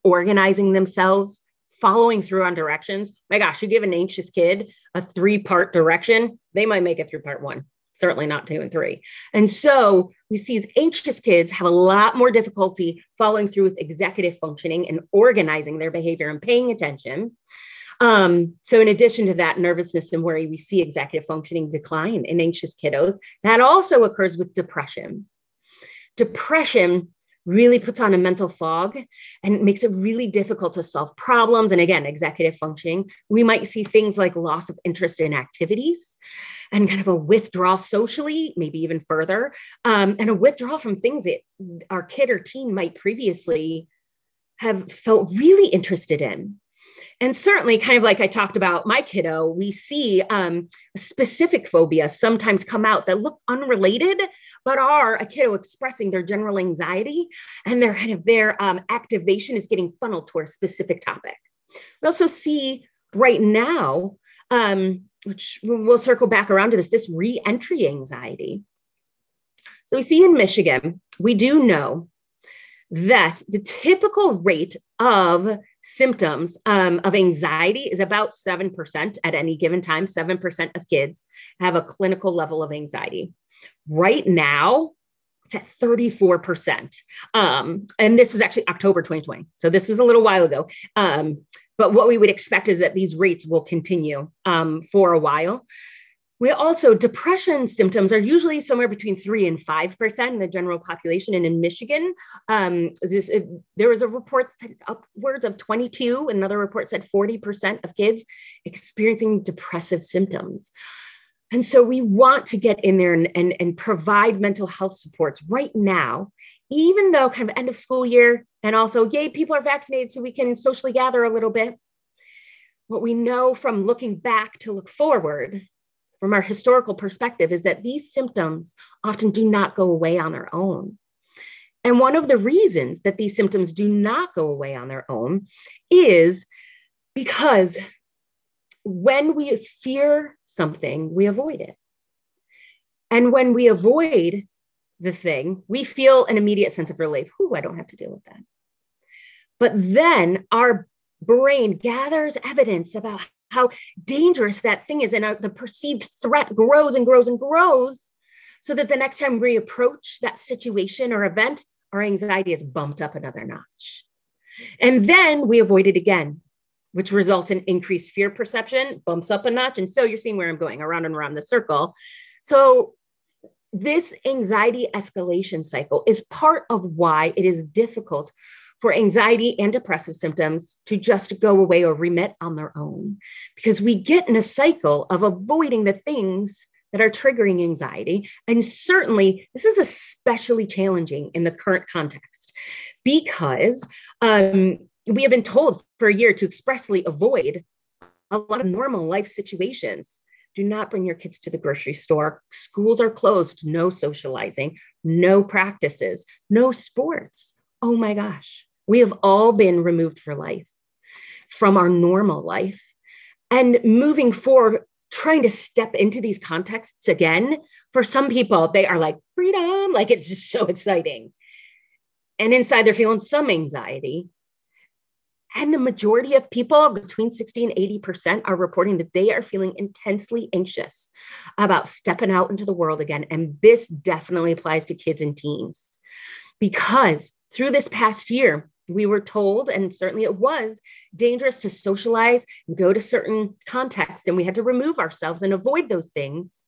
organizing themselves, following through on directions. My gosh, you give an anxious kid a three part direction, they might make it through part one, certainly not two and three. And so we see these anxious kids have a lot more difficulty following through with executive functioning and organizing their behavior and paying attention. Um, so, in addition to that nervousness and worry, we see executive functioning decline in anxious kiddos. That also occurs with depression. Depression really puts on a mental fog and it makes it really difficult to solve problems. And again, executive functioning, we might see things like loss of interest in activities and kind of a withdrawal socially, maybe even further, um, and a withdrawal from things that our kid or teen might previously have felt really interested in. And certainly, kind of like I talked about my kiddo, we see um, specific phobias sometimes come out that look unrelated, but are a kiddo expressing their general anxiety and their kind of their um, activation is getting funneled toward a specific topic. We also see right now, um, which we'll circle back around to this, this re-entry anxiety. So we see in Michigan, we do know that the typical rate of symptoms um, of anxiety is about 7% at any given time. 7% of kids have a clinical level of anxiety. Right now, it's at 34%. Um, and this was actually October 2020. So this was a little while ago. Um, but what we would expect is that these rates will continue um, for a while. We also, depression symptoms are usually somewhere between three and 5% in the general population. And in Michigan, um, this, it, there was a report upwards of 22, another report said 40% of kids experiencing depressive symptoms. And so we want to get in there and, and, and provide mental health supports right now, even though kind of end of school year and also, yay, people are vaccinated so we can socially gather a little bit. What we know from looking back to look forward from our historical perspective is that these symptoms often do not go away on their own. And one of the reasons that these symptoms do not go away on their own is because when we fear something, we avoid it. And when we avoid the thing, we feel an immediate sense of relief. Whoo, I don't have to deal with that. But then our brain gathers evidence about how dangerous that thing is. And our, the perceived threat grows and grows and grows so that the next time we approach that situation or event our anxiety is bumped up another notch. And then we avoid it again which results in increased fear perception bumps up a notch. And so you're seeing where i'm going around and around the circle. So this anxiety escalation cycle is part of why it is difficult for anxiety and depressive symptoms to just go away or remit on their own. Because we get in a cycle of avoiding the things that are triggering anxiety. And certainly, this is especially challenging in the current context because um, we have been told for a year to expressly avoid a lot of normal life situations. Do not bring your kids to the grocery store. Schools are closed, no socializing, no practices, no sports. Oh my gosh. We have all been removed for life from our normal life. And moving forward, trying to step into these contexts again, for some people, they are like, freedom, like it's just so exciting. And inside, they're feeling some anxiety. And the majority of people, between 60 and 80%, are reporting that they are feeling intensely anxious about stepping out into the world again. And this definitely applies to kids and teens because through this past year, we were told, and certainly it was dangerous to socialize and go to certain contexts, and we had to remove ourselves and avoid those things.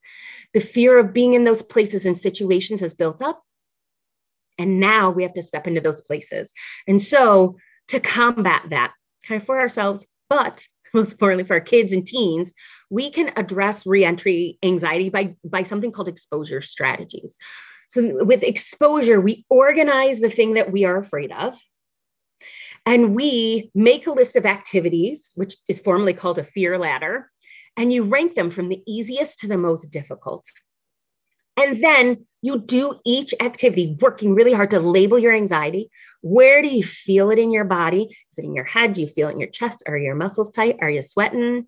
The fear of being in those places and situations has built up. And now we have to step into those places. And so, to combat that, kind of for ourselves, but most importantly for our kids and teens, we can address reentry anxiety by, by something called exposure strategies. So, with exposure, we organize the thing that we are afraid of, and we make a list of activities, which is formally called a fear ladder, and you rank them from the easiest to the most difficult. And then you do each activity working really hard to label your anxiety. Where do you feel it in your body? Is it in your head? Do you feel it in your chest? Are your muscles tight? Are you sweating?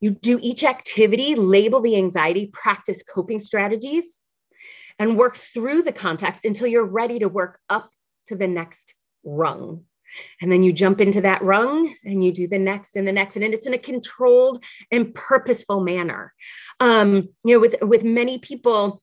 You do each activity, label the anxiety, practice coping strategies, and work through the context until you're ready to work up to the next rung. And then you jump into that rung and you do the next and the next. And it's in a controlled and purposeful manner. Um, you know, with, with many people,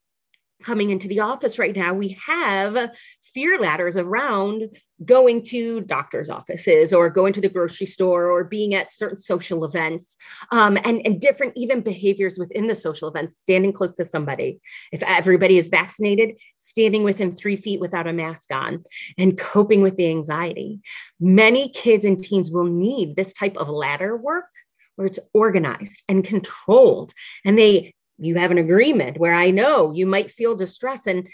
coming into the office right now, we have fear ladders around going to doctor's offices or going to the grocery store or being at certain social events um, and, and different even behaviors within the social events, standing close to somebody. If everybody is vaccinated, standing within three feet without a mask on and coping with the anxiety. Many kids and teens will need this type of ladder work where it's organized and controlled and they you have an agreement where I know you might feel distress and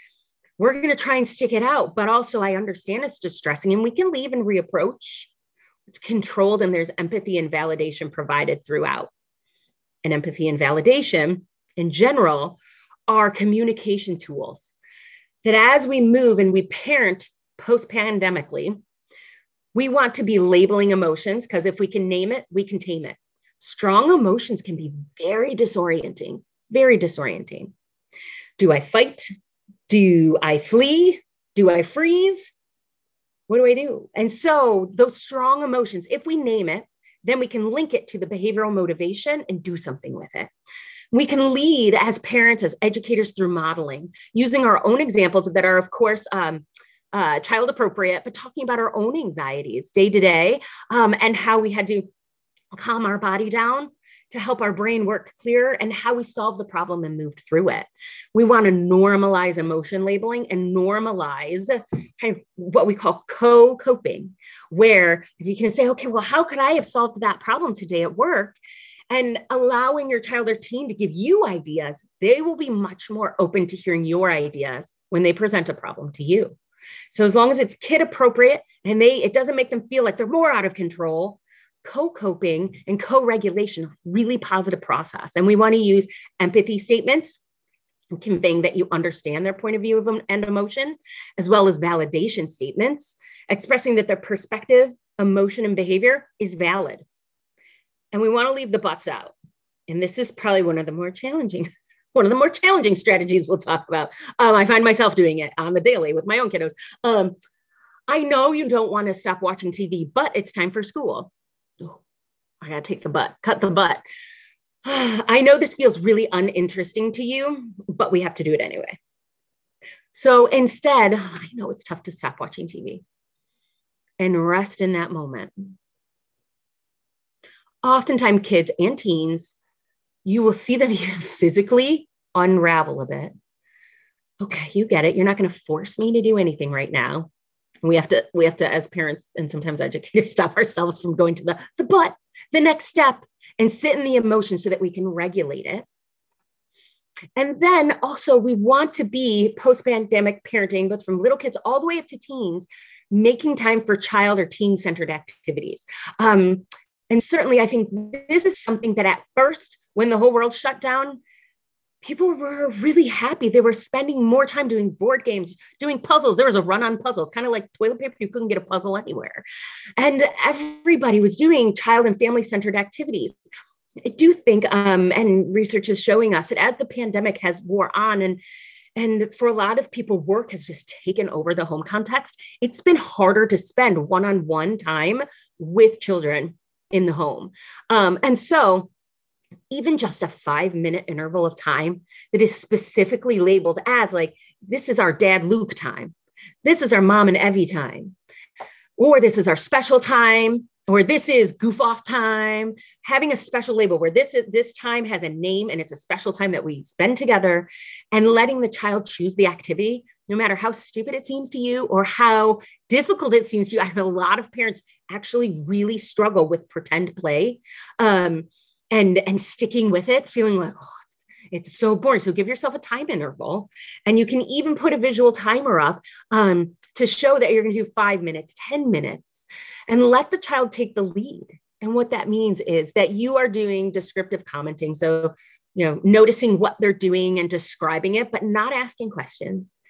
we're going to try and stick it out. But also, I understand it's distressing and we can leave and reapproach. It's controlled and there's empathy and validation provided throughout. And empathy and validation in general are communication tools that as we move and we parent post pandemically, we want to be labeling emotions because if we can name it, we can tame it. Strong emotions can be very disorienting very disorienting. Do I fight? Do I flee? Do I freeze? What do I do? And so, those strong emotions, if we name it, then we can link it to the behavioral motivation and do something with it. We can lead as parents, as educators through modeling, using our own examples that are, of course, um, uh, child appropriate, but talking about our own anxieties day to day um, and how we had to calm our body down to help our brain work clearer and how we solve the problem and move through it. We want to normalize emotion labeling and normalize kind of what we call co coping, where if you can say, okay, well, how could I have solved that problem today at work? And allowing your child or teen to give you ideas, they will be much more open to hearing your ideas when they present a problem to you. So as long as it's kid appropriate and they it doesn't make them feel like they're more out of control, co-coping and co-regulation really positive process. And we want to use empathy statements conveying that you understand their point of view of and emotion as well as validation statements expressing that their perspective emotion and behavior is valid. And we want to leave the buts out. And this is probably one of the more challenging one of the more challenging strategies we'll talk about. Um, i find myself doing it on the daily with my own kiddos. Um, i know you don't want to stop watching tv but it's time for school I gotta take the but, cut the but. I know this feels really uninteresting to you, but we have to do it anyway. So instead, I know it's tough to stop watching TV and rest in that moment. Oftentimes, kids and teens, you will see them physically unravel a bit. Okay, you get it. You're not going to force me to do anything right now. We have to, we have to, as parents and sometimes educators, stop ourselves from going to the the but the next step and sit in the emotion so that we can regulate it. And then also, we want to be post pandemic parenting, both from little kids all the way up to teens, making time for child or teen centered activities. Um, and certainly, I think this is something that at first, when the whole world shut down, people were really happy. They were spending more time doing board games, doing puzzles. There was a run on puzzles, kind of like toilet paper. You couldn't get a puzzle anywhere. And everybody was doing child and family centered activities. I do think, um, and research is showing us that as the pandemic has wore on and and for a lot of people, work has just taken over the home context. It's been harder to spend one on one time with children in the home. Um, and so even just a five minute interval of time that is specifically labeled as like, this is our dad Luke time. This is our mom and Evie time. Or this is our special time. or this is goof off time having a special label where this is, this time has a name and it's a special time that we spend together and letting the child choose the activity no matter how stupid it seems to you or how difficult it seems to you i know a lot of parents actually really struggle with pretend play um, and and sticking with it feeling like oh it's, it's so boring so give yourself a time interval and you can even put a visual timer up um, to show that you're going to do five minutes 10 minutes and let the child take the lead. And what that means is that you are doing descriptive commenting. So, you know, noticing what they're doing and describing it, but not asking questions,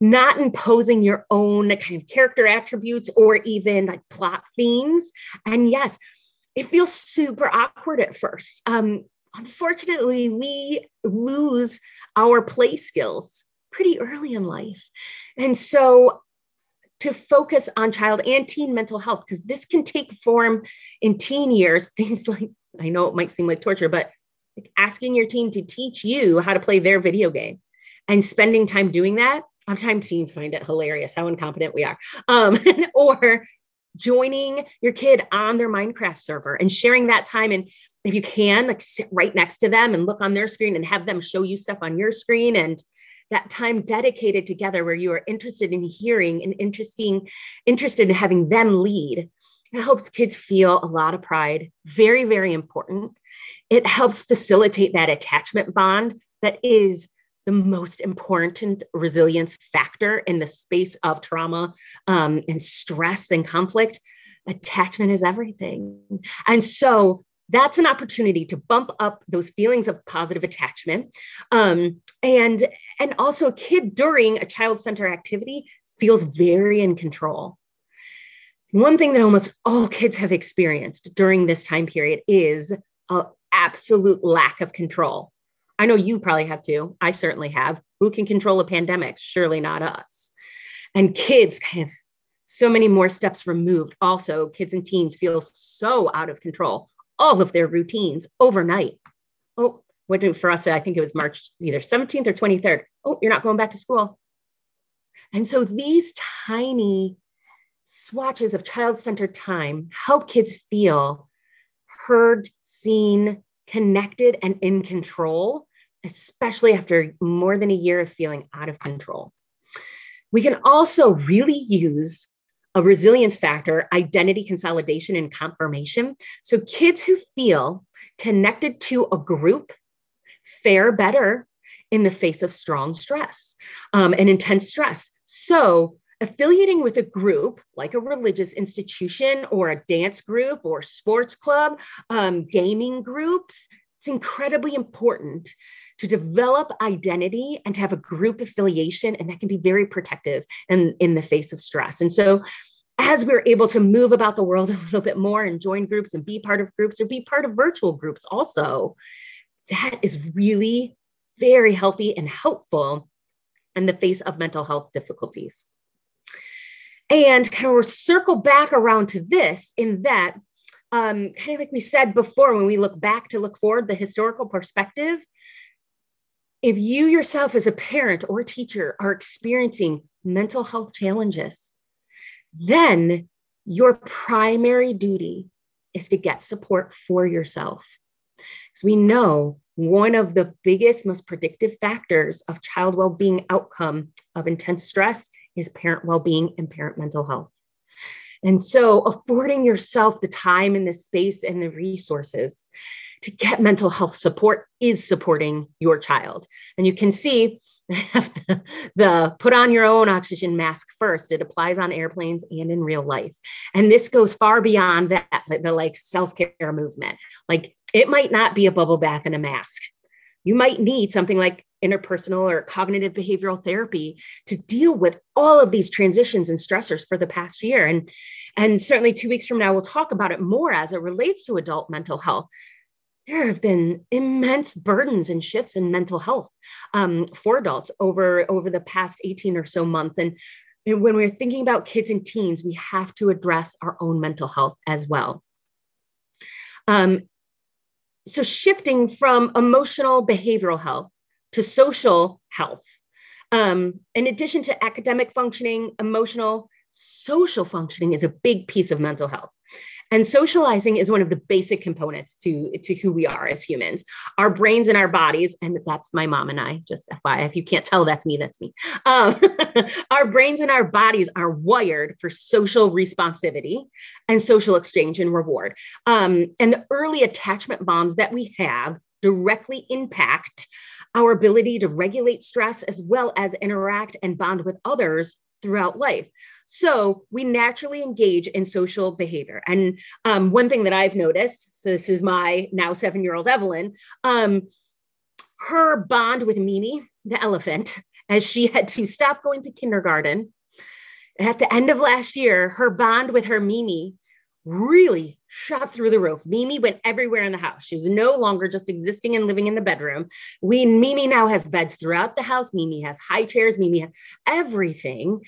not imposing your own kind of character attributes or even like plot themes. And yes, it feels super awkward at first. Um, unfortunately, we lose our play skills pretty early in life. And so to focus on child and teen mental health because this can take form in teen years. Things like, I know it might seem like torture, but like asking your teen to teach you how to play their video game and spending time doing that. Sometimes teens find it hilarious how incompetent we are. Um, or joining your kid on their Minecraft server and sharing that time. And if you can, like sit right next to them and look on their screen and have them show you stuff on your screen and that time dedicated together where you are interested in hearing and interesting interested in having them lead. It helps kids feel a lot of pride. Very very important. It helps facilitate that attachment bond that is the most important resilience factor in the space of trauma um, and stress and conflict attachment is everything. And so that's an opportunity to bump up those feelings of positive attachment um, and and also a kid during a child center activity feels very in control. One thing that almost all kids have experienced during this time period is a absolute lack of control i know you probably have too i certainly have who can control a pandemic surely not us and kids of so many more steps removed also kids and teens feel so out of control all of their routines overnight. Oh, what did for us? I think it was March either 17th or 23rd. Oh, you're not going back to school. And so these tiny swatches of child centered time help kids feel heard, seen, connected, and in control, especially after more than a year of feeling out of control. We can also really use a resilience factor, identity consolidation and confirmation. So kids who feel connected to a group fare better in the face of strong stress um, and intense stress. So affiliating with a group like a religious institution or a dance group or sports club, um, gaming groups, it's incredibly important to develop identity and to have a group affiliation and that can be very protective in, in the face of stress. And so as we're able to move about the world a little bit more and join groups and be part of groups or be part of virtual groups also that is really very healthy and helpful in the face of mental health difficulties. And kind of circle back around to this in that um, kind of like we said before when we look back to look forward the historical perspective if you yourself as a parent or teacher are experiencing mental health challenges, then your primary duty is to get support for yourself. Because we know one of the biggest, most predictive factors of child well being outcome of intense stress is parent well being and parent mental health. And so, affording yourself the time and the space and the resources to get mental health support is supporting your child. And you can see the, the, put on your own oxygen mask first. It applies on airplanes and in real life. And this goes far beyond that, the like self care movement. Like it might not be a bubble bath and a mask. You might need something like interpersonal or cognitive behavioral therapy to deal with all of these transitions and stressors for the past year. And, and certainly two weeks from now, we'll talk about it more as it relates to adult mental health there have been immense burdens and shifts in mental health um, for adults over over the past 18 or so months. And, when we're thinking about kids and teens we have to address our own mental health as well. Um, so shifting from emotional behavioral health to social health um, in addition to academic functioning emotional social functioning is a big piece of mental health And socializing is one of the basic components to, to who we are as humans. Our brains and our bodies, and that's my mom and I, just FYI, if you can't tell, that's me, that's me. Um, our brains and our bodies are wired for social responsivity and social exchange and reward. Um, and the early attachment bonds that we have directly impact our ability to regulate stress as well as interact and bond with others throughout life. So we naturally engage in social behavior. And um, one thing that I've noticed, so this is my now seven year old Evelyn, um, her bond with Mimi, the elephant, as she had to stop going to kindergarten. At the end of last year, her bond with her Mimi really shot through the roof. Mimi went everywhere in the house. She was no longer just existing and living in the bedroom. We Mimi now has beds throughout the house. Mimi has high chairs. Mimi has everything.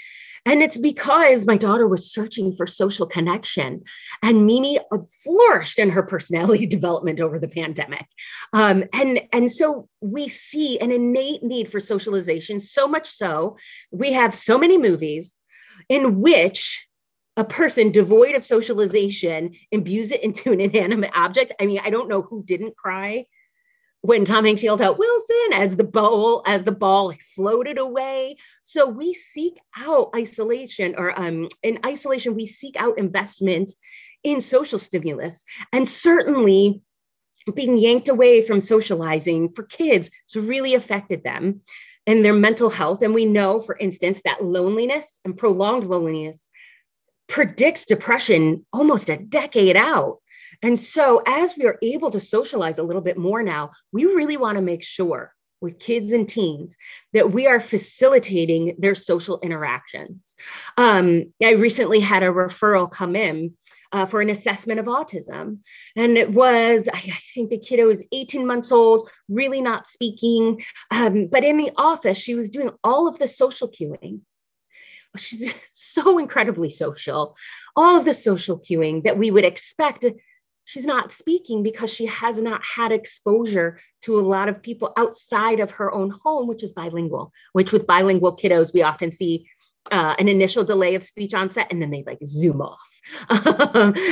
And it's because my daughter was searching for social connection. And Mimi flourished in her personality development over the pandemic. Um, and, and so we see an innate need for socialization, so much so, we have so many movies in which a person devoid of socialization imbues it into an inanimate object. I mean, I don't know who didn't cry when Tom Hanks yelled out Wilson as the ball as the ball floated away. So we seek out isolation, or um, in isolation, we seek out investment in social stimulus, and certainly being yanked away from socializing for kids, it's really affected them and their mental health. And we know, for instance, that loneliness and prolonged loneliness predicts depression almost a decade out. And so, as we are able to socialize a little bit more now, we really want to make sure with kids and teens that we are facilitating their social interactions. Um, I recently had a referral come in uh, for an assessment of autism. And it was, I, I, think the kiddo is 18 months old, really not speaking. Um, but in the office, she was doing all of the social cueing she's so incredibly social. All of the social cueing that we would expect. She's not speaking because she has not had exposure to a lot of people outside of her own home, which is bilingual, which with bilingual kiddos, we often see uh, an initial delay of speech onset and then they like zoom off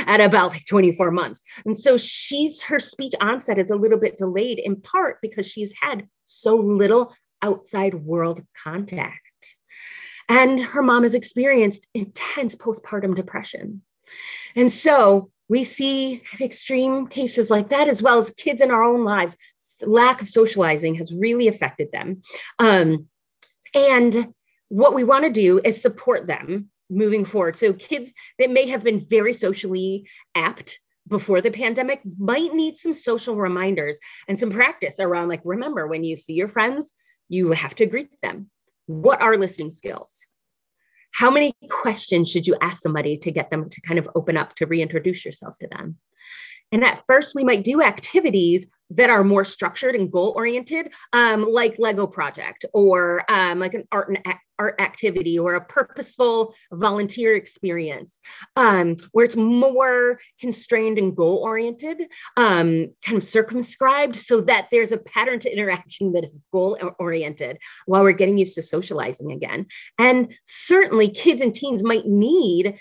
at about like 24 months. And so she's her speech onset is a little bit delayed in part because she's had so little outside world contact. And her mom has experienced intense postpartum depression. And so we see extreme cases like that, as well as kids in our own lives. Lack of socializing has really affected them. Um, and what we want to do is support them moving forward. So, kids that may have been very socially apt before the pandemic might need some social reminders and some practice around, like, remember when you see your friends, you have to greet them what are listening skills? How many questions should you ask somebody to get them to kind of open up to reintroduce yourself to them? And at first, we might do activities that are more structured and goal oriented, um, like Lego project or um, like an art and art activity or a purposeful volunteer experience, um, where it's more constrained and goal oriented, um, kind of circumscribed, so that there's a pattern to interaction that is goal oriented while we're getting used to socializing again. And certainly, kids and teens might need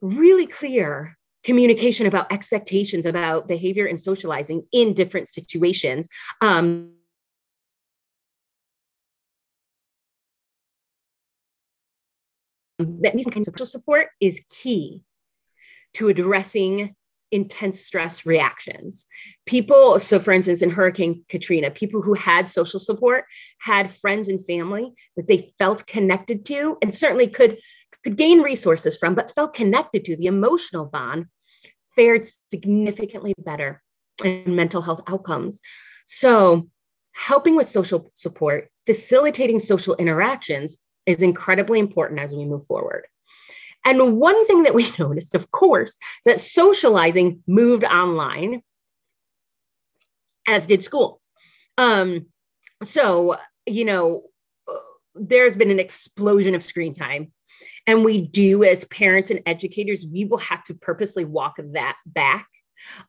really clear communication about expectations about behavior and socializing in different situations. Um, that these kinds of social support is key to addressing intense stress reactions. People, so for instance, in Hurricane Katrina, people who had social support had friends and family that they felt connected to and certainly could could gain resources from, but felt connected to the emotional bond, fared significantly better in mental health outcomes. So, helping with social support, facilitating social interactions is incredibly important as we move forward. And one thing that we noticed, of course, is that socializing moved online, as did school. Um, so, you know, there's been an explosion of screen time and we do, as parents and educators, we will have to purposely walk that back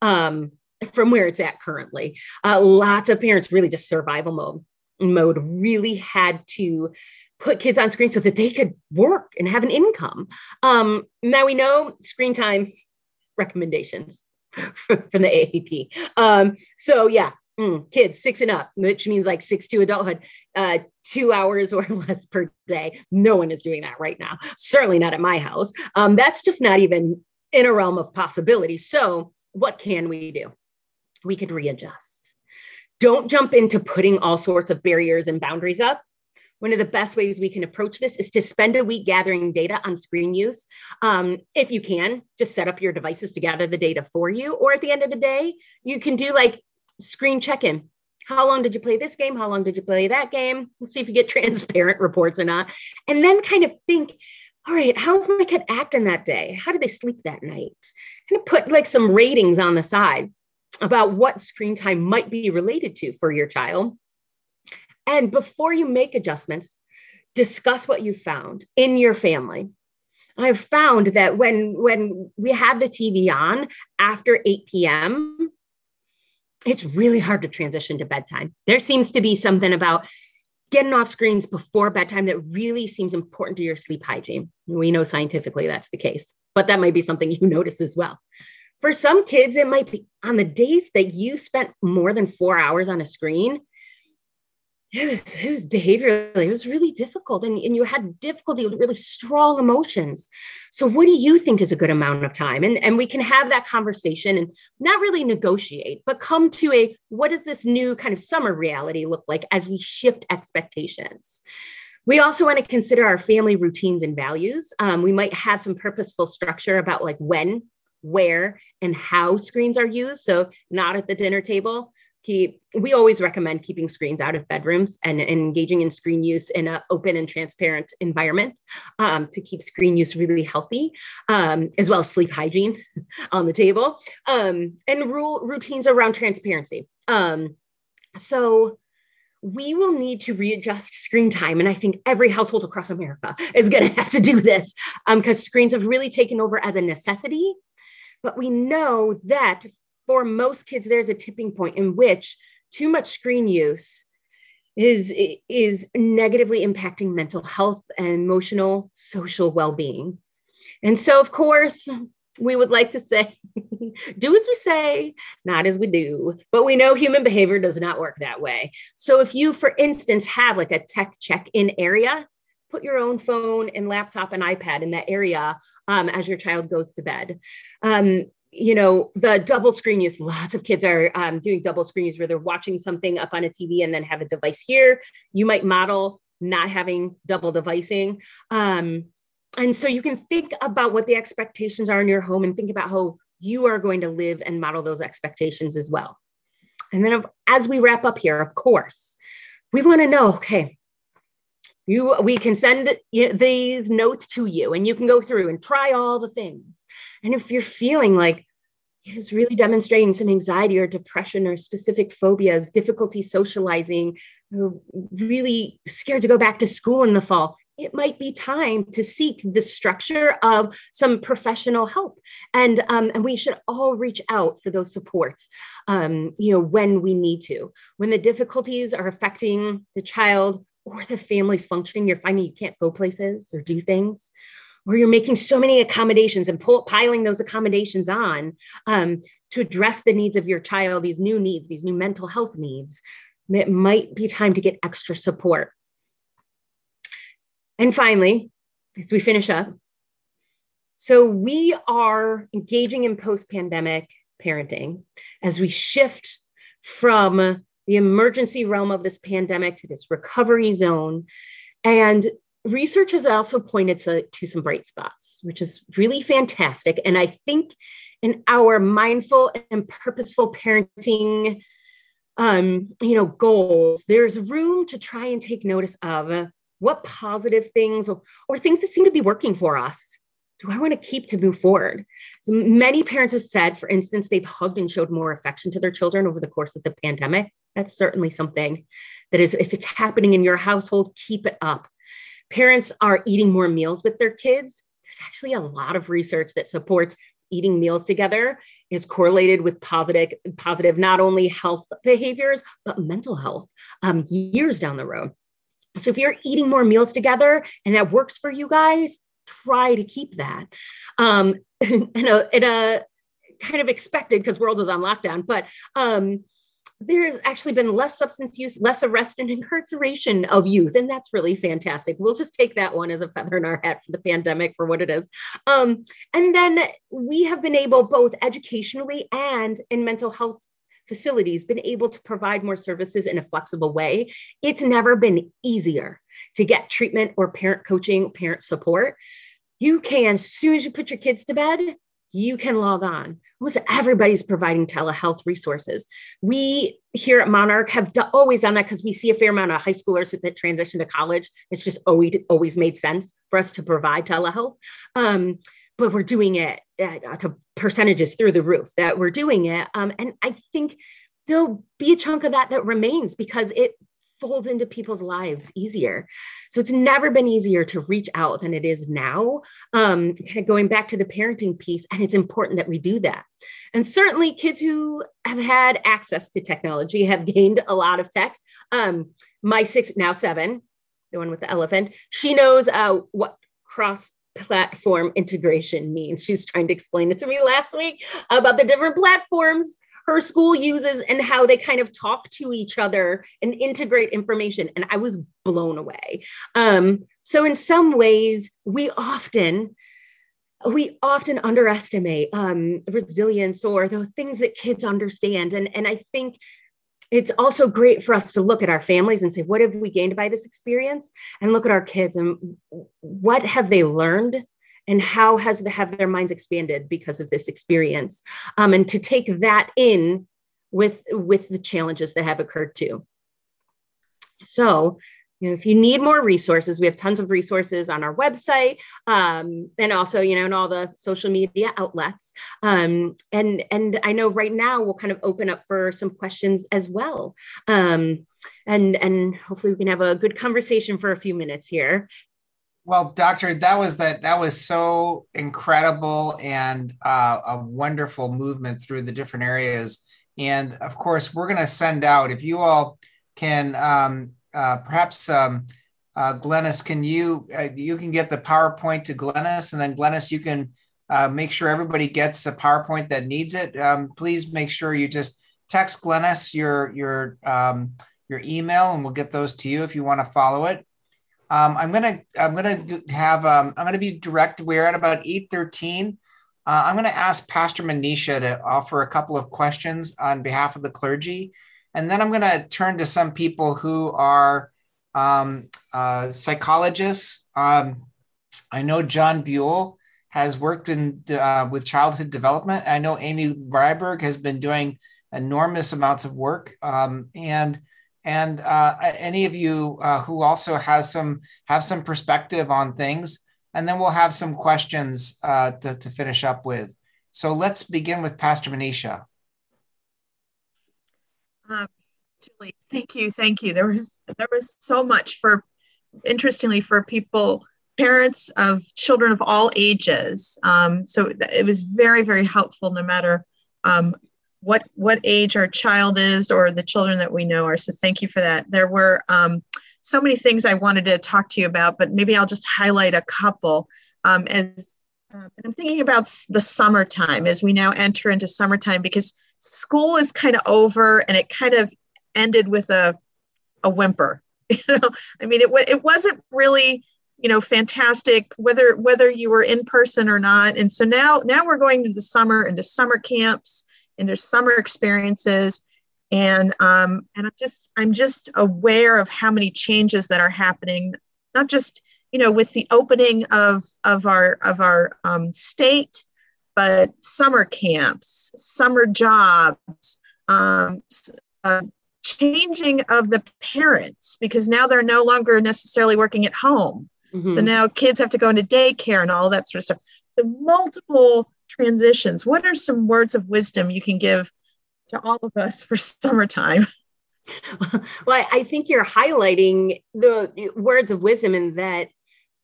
um, from where it's at currently. Uh, lots of parents really just survival mode mode really had to put kids on screen so that they could work and have an income. Um, now we know screen time recommendations from the AAP. Um, so yeah, mm, kids six and up, which means like six to adulthood, uh, two hours or less per day. No one is doing that right now. Certainly not at my house. Um, that's just not even in a realm of possibility. So what can we do? We could readjust. Don't jump into putting all sorts of barriers and boundaries up one of the best ways we can approach this is to spend a week gathering data on screen use. Um, if you can, just set up your devices to gather the data for you. Or at the end of the day, you can do like screen check in. How long did you play this game? How long did you play that game? We'll see if you get transparent reports or not. And then kind of think, all right, how's my kid acting that day? How did they sleep that night? Kind of put like some ratings on the side about what screen time might be related to for your child and before you make adjustments, discuss what you found in your family. I've found that when when we have the TV on after 8 p.m., it's really hard to transition to bedtime. There seems to be something about getting off screens before bedtime that really seems important to your sleep hygiene. We know scientifically that's the case, but that might be something you notice as well. For some kids, it might be on the days that you spent more than four hours on a screen, it was, it was behaviorally, it was really difficult. And, and you had difficulty with really strong emotions. So, what do you think is a good amount of time? And, and we can have that conversation and not really negotiate, but come to a what does this new kind of summer reality look like as we shift expectations? We also want to consider our family routines and values. Um, we might have some purposeful structure about like when, where, and how screens are used. So, not at the dinner table, keep we always recommend keeping screens out of bedrooms and, and engaging in screen use in an open and transparent environment um, to keep screen use really healthy um, as well as sleep hygiene on the table um, and rule routines around transparency um, so we will need to readjust screen time. And I think every household across America is going to have to do this because um, screens have really taken over as a necessity. But we know that for most kids, there's a tipping point in which too much screen use is is negatively impacting mental health and emotional social well-being. And so of course we would like to say do as we say not as we do. But we know human behavior does not work that way. So if you for instance have like a tech check-in area put your own phone and laptop and ipad in that area um, as your child goes to bed. Um, you know the double screen use lots of kids are um, doing double screen use where they're watching something up on a tv and then have a device here. You might model not having double devicing um, and so you can think about what the expectations are in your home and think about how you are going to live and model those expectations as well. And then as we wrap up here of course we want to know okay you we can send these notes to you and you can go through and try all the things. And if you're feeling like he's really demonstrating some anxiety or depression or specific phobias difficulty socializing really scared to go back to school in the fall it might be time to seek the structure of some professional help. And um, and we should all reach out for those supports um, you know when we need to. When the difficulties are affecting the child or the family's functioning, you're finding you can't go places or do things, or you're making so many accommodations and pull, piling those accommodations on um, to address the needs of your child, these new needs, these new mental health needs, it might be time to get extra support. And finally, as we finish up, so we are engaging in post pandemic parenting as we shift from the emergency realm of this pandemic to this recovery zone. And research has also pointed to, to some bright spots, which is really fantastic. And I think in our mindful and purposeful parenting um, you know, goals, there's room to try and take notice of what positive things or, or things that seem to be working for us do I want to keep to move forward? So many parents have said, for instance, they've hugged and showed more affection to their children over the course of the pandemic. That's certainly something that is, if it's happening in your household, keep it up. Parents are eating more meals with their kids. There's actually a lot of research that supports eating meals together is correlated with positive, positive not only health behaviors, but mental health um, years down the road. So if you're eating more meals together and that works for you guys, try to keep that. Um, in a, in a kind of expected because world was on lockdown, but um, there's actually been less substance use, less arrest and incarceration of youth. And that's really fantastic. We'll just take that one as a feather in our hat for the pandemic for what it is. Um, and then we have been able, both educationally and in mental health facilities, been able to provide more services in a flexible way. It's never been easier to get treatment or parent coaching, parent support. You can, as soon as you put your kids to bed, you can log on. Almost everybody's providing telehealth resources. We here at Monarch have always done that because we see a fair amount of high schoolers that transition to college. It's just always, always made sense for us to provide telehealth. Um, but we're doing it at, the percentages through the roof that we're doing it. Um, and I think there'll be a chunk of that that remains because it folds into people's lives easier. So it's never been easier to reach out than it is now. Um, kind of going back to the parenting piece, and it's important that we do that. And certainly, kids who have had access to technology have gained a lot of tech. Um, my six, now seven, the one with the elephant, she knows uh, what cross platform integration means. She's trying to explain it to me last week about the different platforms her school uses and how they kind of talk to each other and integrate information. And I was blown away. Um, so in some ways, we often we often underestimate um, resilience or the things that kids understand. And, and I think it's also great for us to look at our families and say, what have we gained by this experience? And look at our kids and what have they learned? And how has the, have their minds expanded because of this experience? Um, and to take that in with with the challenges that have occurred too. So you know, if you need more resources, we have tons of resources on our website, um, and also, you know, in all the social media outlets. Um, and and I know right now we'll kind of open up for some questions as well, um, and and hopefully we can have a good conversation for a few minutes here. Well, doctor, that was that that was so incredible and uh, a wonderful movement through the different areas. And of course, we're going to send out if you all can um, uh, perhaps um, uh, Glennis, can you uh, you can get the PowerPoint to Glennis, and then Glennis, you can uh, make sure everybody gets a PowerPoint that needs it. Um, please make sure you just text Glennis your your um, your email, and we'll get those to you if you want to follow it. Um, I'm gonna I'm gonna have um, I'm gonna be direct. We're at about eight thirteen. Uh, I'm gonna ask Pastor Manisha to offer a couple of questions on behalf of the clergy, and then I'm gonna turn to some people who are um, uh, psychologists. Um, I know John Buell has worked in uh, with childhood development. I know Amy Ryberg has been doing enormous amounts of work, um, and and uh, any of you uh, who also has some have some perspective on things and then we'll have some questions uh, to, to finish up with so let's begin with pastor manisha um, julie thank you thank you there was there was so much for interestingly for people parents of children of all ages um, so it was very very helpful no matter um, what what age our child is or the children that we know are. So thank you for that. There were um, so many things I wanted to talk to you about, but maybe I'll just highlight a couple. Um, as uh, I'm thinking about the summertime as we now enter into summertime because school is kind of over and it kind of ended with a a whimper. You know, I mean, it it wasn't really you know fantastic whether whether you were in person or not and so now now we're going to the summer into summer camps their summer experiences and um, and i'm just i'm just aware of how many changes that are happening not just you know with the opening of of our of our um, state but summer camps summer jobs um, uh, changing of the parents because now they're no longer necessarily working at home mm-hmm. so now kids have to go into daycare and all that sort of stuff so multiple transitions, what are some words of wisdom you can give to all of us for summertime? Well, I think you're highlighting the words of wisdom in that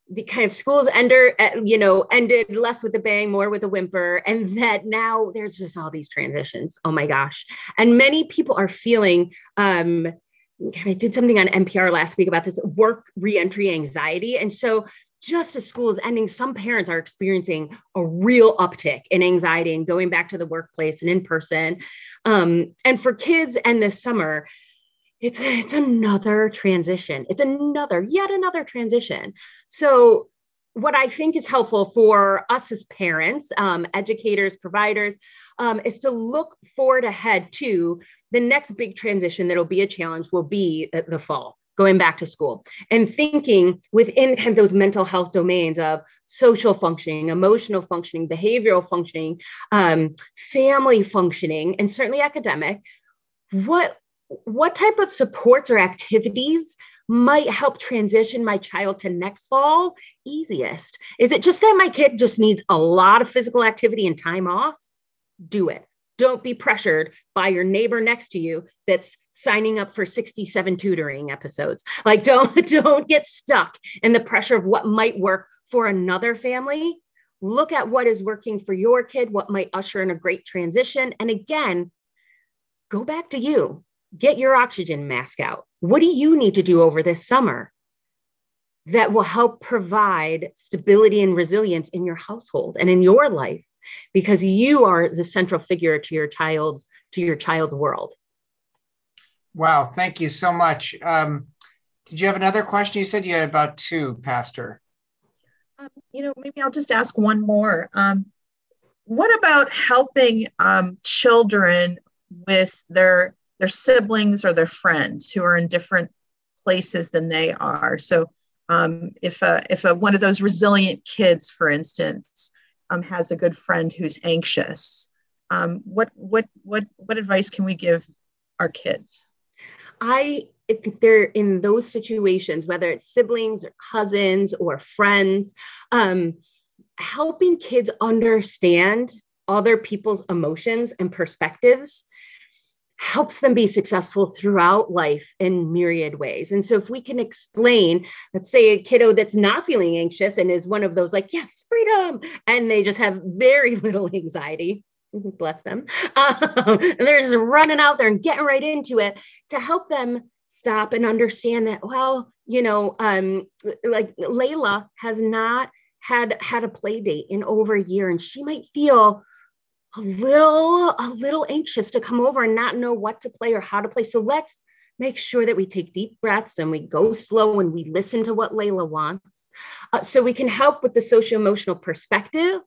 the kind of schools ender, uh, you know, ended less with a bang, more with a whimper, and that now there's just all these transitions. Oh my gosh! And many people are feeling. Um, I did something on NPR last week about this work reentry anxiety, and so just as school is ending, some parents are experiencing a real uptick in anxiety and going back to the workplace and in person. Um, and for kids and this summer, it's it's another transition. It's another, yet another transition. So what I think is helpful for us as parents, um, educators, providers, um, is to look forward ahead to the next big transition that'll be a challenge will be the fall going back to school and thinking within kind of those mental health domains of social functioning, emotional functioning, behavioral functioning, um, family functioning, and certainly academic. What what type of supports or activities might help transition my child to next fall easiest? Is it just that my kid just needs a lot of physical activity and time off? Do it. Don't be pressured by your neighbor next to you that's signing up for 67 tutoring episodes. Like don't don't get stuck in the pressure of what might work for another family. Look at what is working for your kid, what might usher in a great transition and again, go back to you. Get your oxygen mask out. What do you need to do over this summer? that will help provide stability and resilience in your household and in your life? Because you are the central figure to your child's to your child's world. Wow thank you so much. Um, did you have another question? You said you had about two pastor. Um, you know maybe i'll just ask one more. Um, what about helping um, children with their their siblings or their friends who are in different places than they are. So um, if a, if a, one of those resilient kids for instance um, has a good friend who's anxious um, what what what what advice can we give our kids? I if they're in those situations whether it's siblings or cousins or friends um, helping kids understand other people's emotions and perspectives helps them be successful throughout life in myriad ways. And so, if we can explain, let's say a kiddo that's not feeling anxious and is one of those like, yes, freedom, and they just have very little anxiety. Bless them. Um, and they're just running out there and getting right into it to help them stop and understand that, well, you know, um, like Layla has not had had a play date in over a year and she might feel a little a little anxious to come over and not know what to play or how to play. So let's make sure that we take deep breaths and we go slow and we listen to what layla wants uh, so we can help with the social emotional perspective.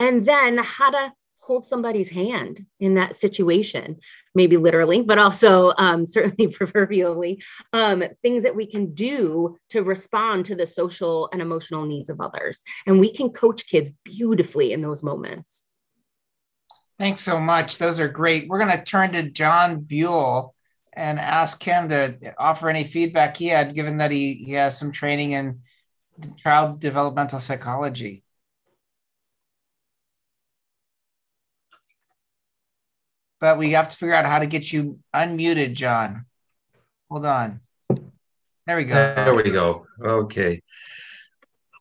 And then how to hold somebody's hand in that situation maybe literally but also um, certainly proverbially um, things that we can do to respond to the social and emotional needs of others. And we can coach kids beautifully in those moments Thanks so much. Those are great. We're going to turn to John Buell and ask him to offer any feedback he had, given that he, he has some training in child developmental psychology. But we have to figure out how to get you unmuted, John. Hold on. There we go. There we go. Okay.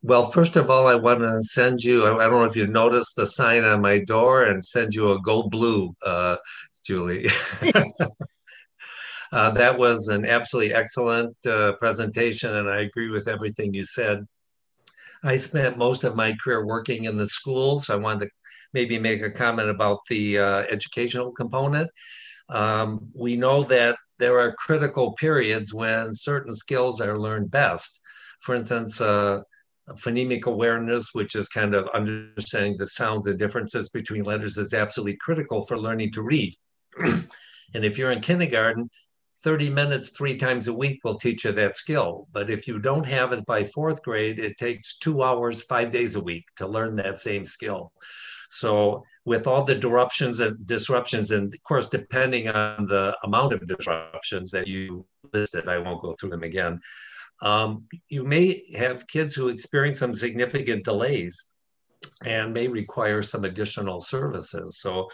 Well, first of all, I want to send you, I don't know if you noticed the sign on my door and send you a go blue, uh, Julie. uh, that was an absolutely excellent uh, presentation, and I agree with everything you said. I spent most of my career working in the school, so I wanted to maybe make a comment about the uh, educational component. Um, we know that there are critical periods when certain skills are learned best. For instance, uh, phonemic awareness, which is kind of understanding the sounds and differences between letters, is absolutely critical for learning to read. and if you're in kindergarten, 30 minutes three times a week will teach you that skill. But if you don't have it by fourth grade, it takes two hours, five days a week to learn that same skill. So with all the disruptions and disruptions, and of course, depending on the amount of disruptions that you listed, I won't go through them again um, you may have kids who experience some significant delays and may require some additional services. So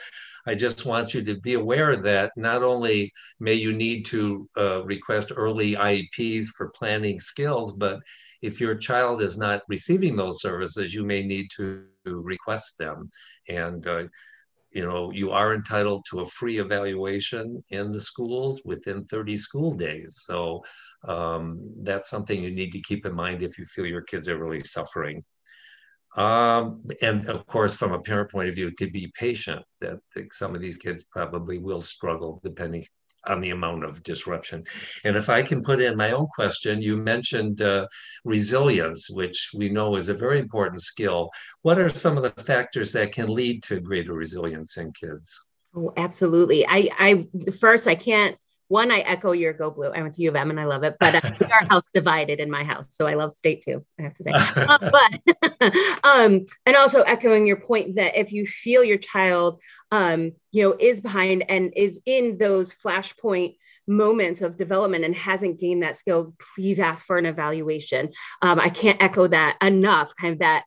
I just want you to be aware that not only may you need to uh, request early IEPs for planning skills, but if your child is not receiving those services, you may need to request them. And uh, you know, you are entitled to a free evaluation in the schools within 30 school days. So Um, that's something you need to keep in mind if you feel your kids are really suffering. Um, and of course, from a parent point of view, to be patient, that, some of these kids probably will struggle depending on the amount of disruption. And if I can put in my own question, you mentioned uh, resilience, which we know is a very important skill. What are some of the factors that can lead to greater resilience in kids? Oh, absolutely. I, I first, I can't one, I echo your go blue. I went to U of M and I love it, but uh, our house divided in my house. So I love state too, I have to say. uh, but, um, and also echoing your point that if you feel your child, um, you know, is behind and is in those flashpoint moments of development and hasn't gained that skill, please ask for an evaluation. Um, I can't echo that enough, kind of that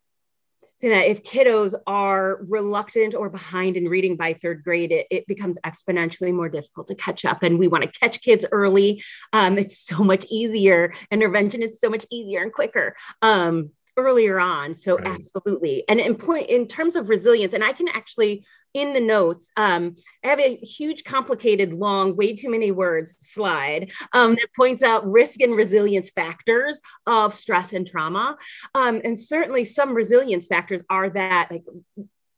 that if kiddos are reluctant or behind in reading by third grade, it, it becomes exponentially more difficult to catch up. And we want to catch kids early. Um, it's so much easier. Intervention is so much easier and quicker. Um, earlier on so right. absolutely and in point in terms of resilience and i can actually in the notes um, i have a huge complicated long way too many words slide um, that points out risk and resilience factors of stress and trauma um, and certainly some resilience factors are that like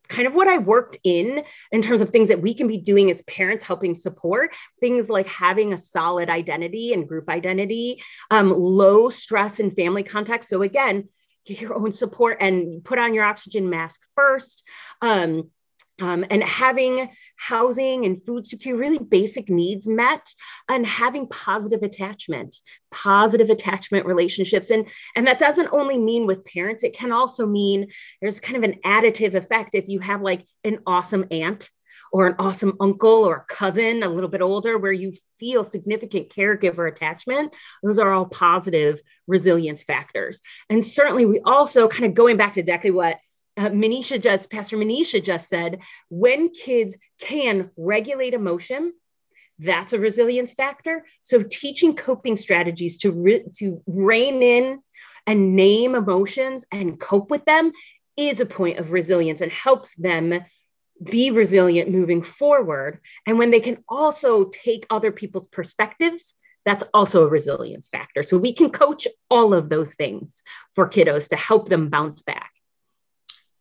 kind of what I worked in in terms of things that we can be doing as parents helping support things like having a solid identity and group identity, um, low stress and family context. So again, get your own support and put on your oxygen mask first. Um, um, and having housing and food security, really basic needs met, and having positive attachment, positive attachment relationships. And, and that doesn't only mean with parents, it can also mean there's kind of an additive effect if you have like an awesome aunt or an awesome uncle or cousin a little bit older where you feel significant caregiver attachment those are all positive resilience factors. And certainly we also kind of going back to exactly what uh, Manisha just Pastor Manisha just said when kids can regulate emotion that's a resilience factor. So teaching coping strategies to re- to rein in and name emotions and cope with them is a point of resilience and helps them be resilient moving forward. And when they can also take other people's perspectives, that's also a resilience factor. So we can coach all of those things for kiddos to help them bounce back.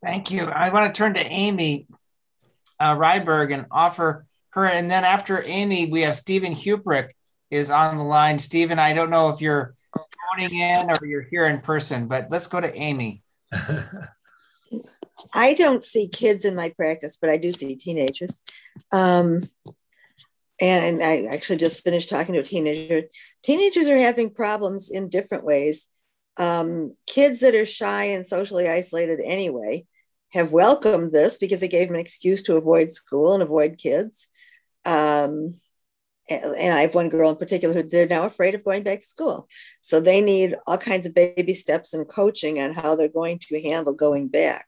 Thank you. I want to turn to Amy uh, Ryberg and offer her. And then after Amy, we have Steven Hubrick is on the line. Steven, I don't know if you're phoning in or you're here in person, but let's go to Amy. I don't see kids in my practice, but I do see teenagers. Um, and I actually just finished talking to a teenager. Teenagers are having problems in different ways. Um, kids that are shy and socially isolated anyway have welcomed this because it gave them an excuse to avoid school and avoid kids. Um, and I have one girl in particular who they're now afraid of going back to school. So they need all kinds of baby steps and coaching on how they're going to handle going back.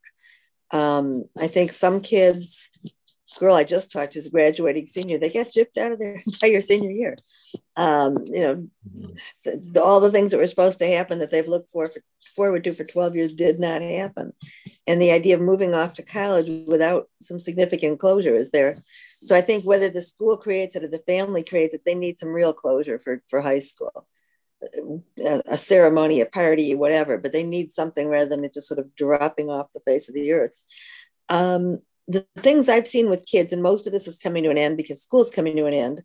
Um, I think some kids, girl I just talked to is graduating senior, they get gypped out of their entire senior year. Um, you know, mm-hmm. the, all the things that were supposed to happen that they've looked for, for forward to for 12 years did not happen. And the idea of moving off to college without some significant closure is there. So I think whether the school creates it or the family creates it, they need some real closure for, for high school a, ceremony, a party, whatever, but they need something rather than it just sort of dropping off the face of the earth. Um, the things I've seen with kids, and most of this is coming to an end because school's coming to an end,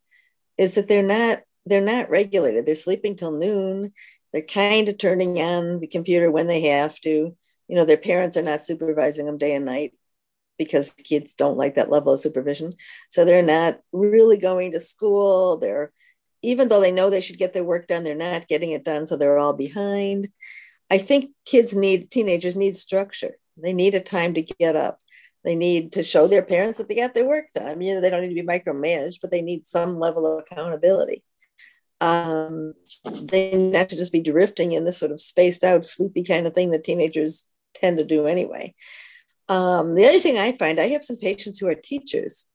is that they're not they're not regulated. They're sleeping till noon. They're kind of turning on the computer when they have to. You know, their parents are not supervising them day and night because kids don't like that level of supervision. So they're not really going to school. They're even though they know they should get their work done, they're not getting it done, so they're all behind. I think kids need, teenagers need structure. They need a time to get up. They need to show their parents that they got their work done. You know, they don't need to be micromanaged, but they need some level of accountability. Um, they need not to just be drifting in this sort of spaced out, sleepy kind of thing that teenagers tend to do anyway. Um, the other thing I find, I have some patients who are teachers.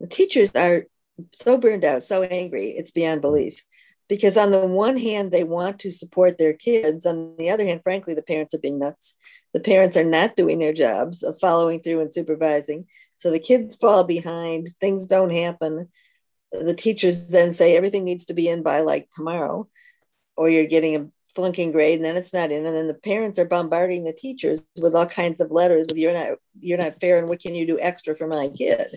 The teachers are so burned out, so angry, it's beyond mm. belief. Because on the one hand, they want to support their kids. On the other hand, frankly, the parents are being nuts. The parents are not doing their jobs of following through and supervising. So the kids fall behind, things don't happen. The teachers then say everything needs to be in by like tomorrow. or you're getting a flunking grade and then it's not in and then the parents are bombarding the teachers with all kinds of letters with you're not you're not fair and what can you do extra for my kid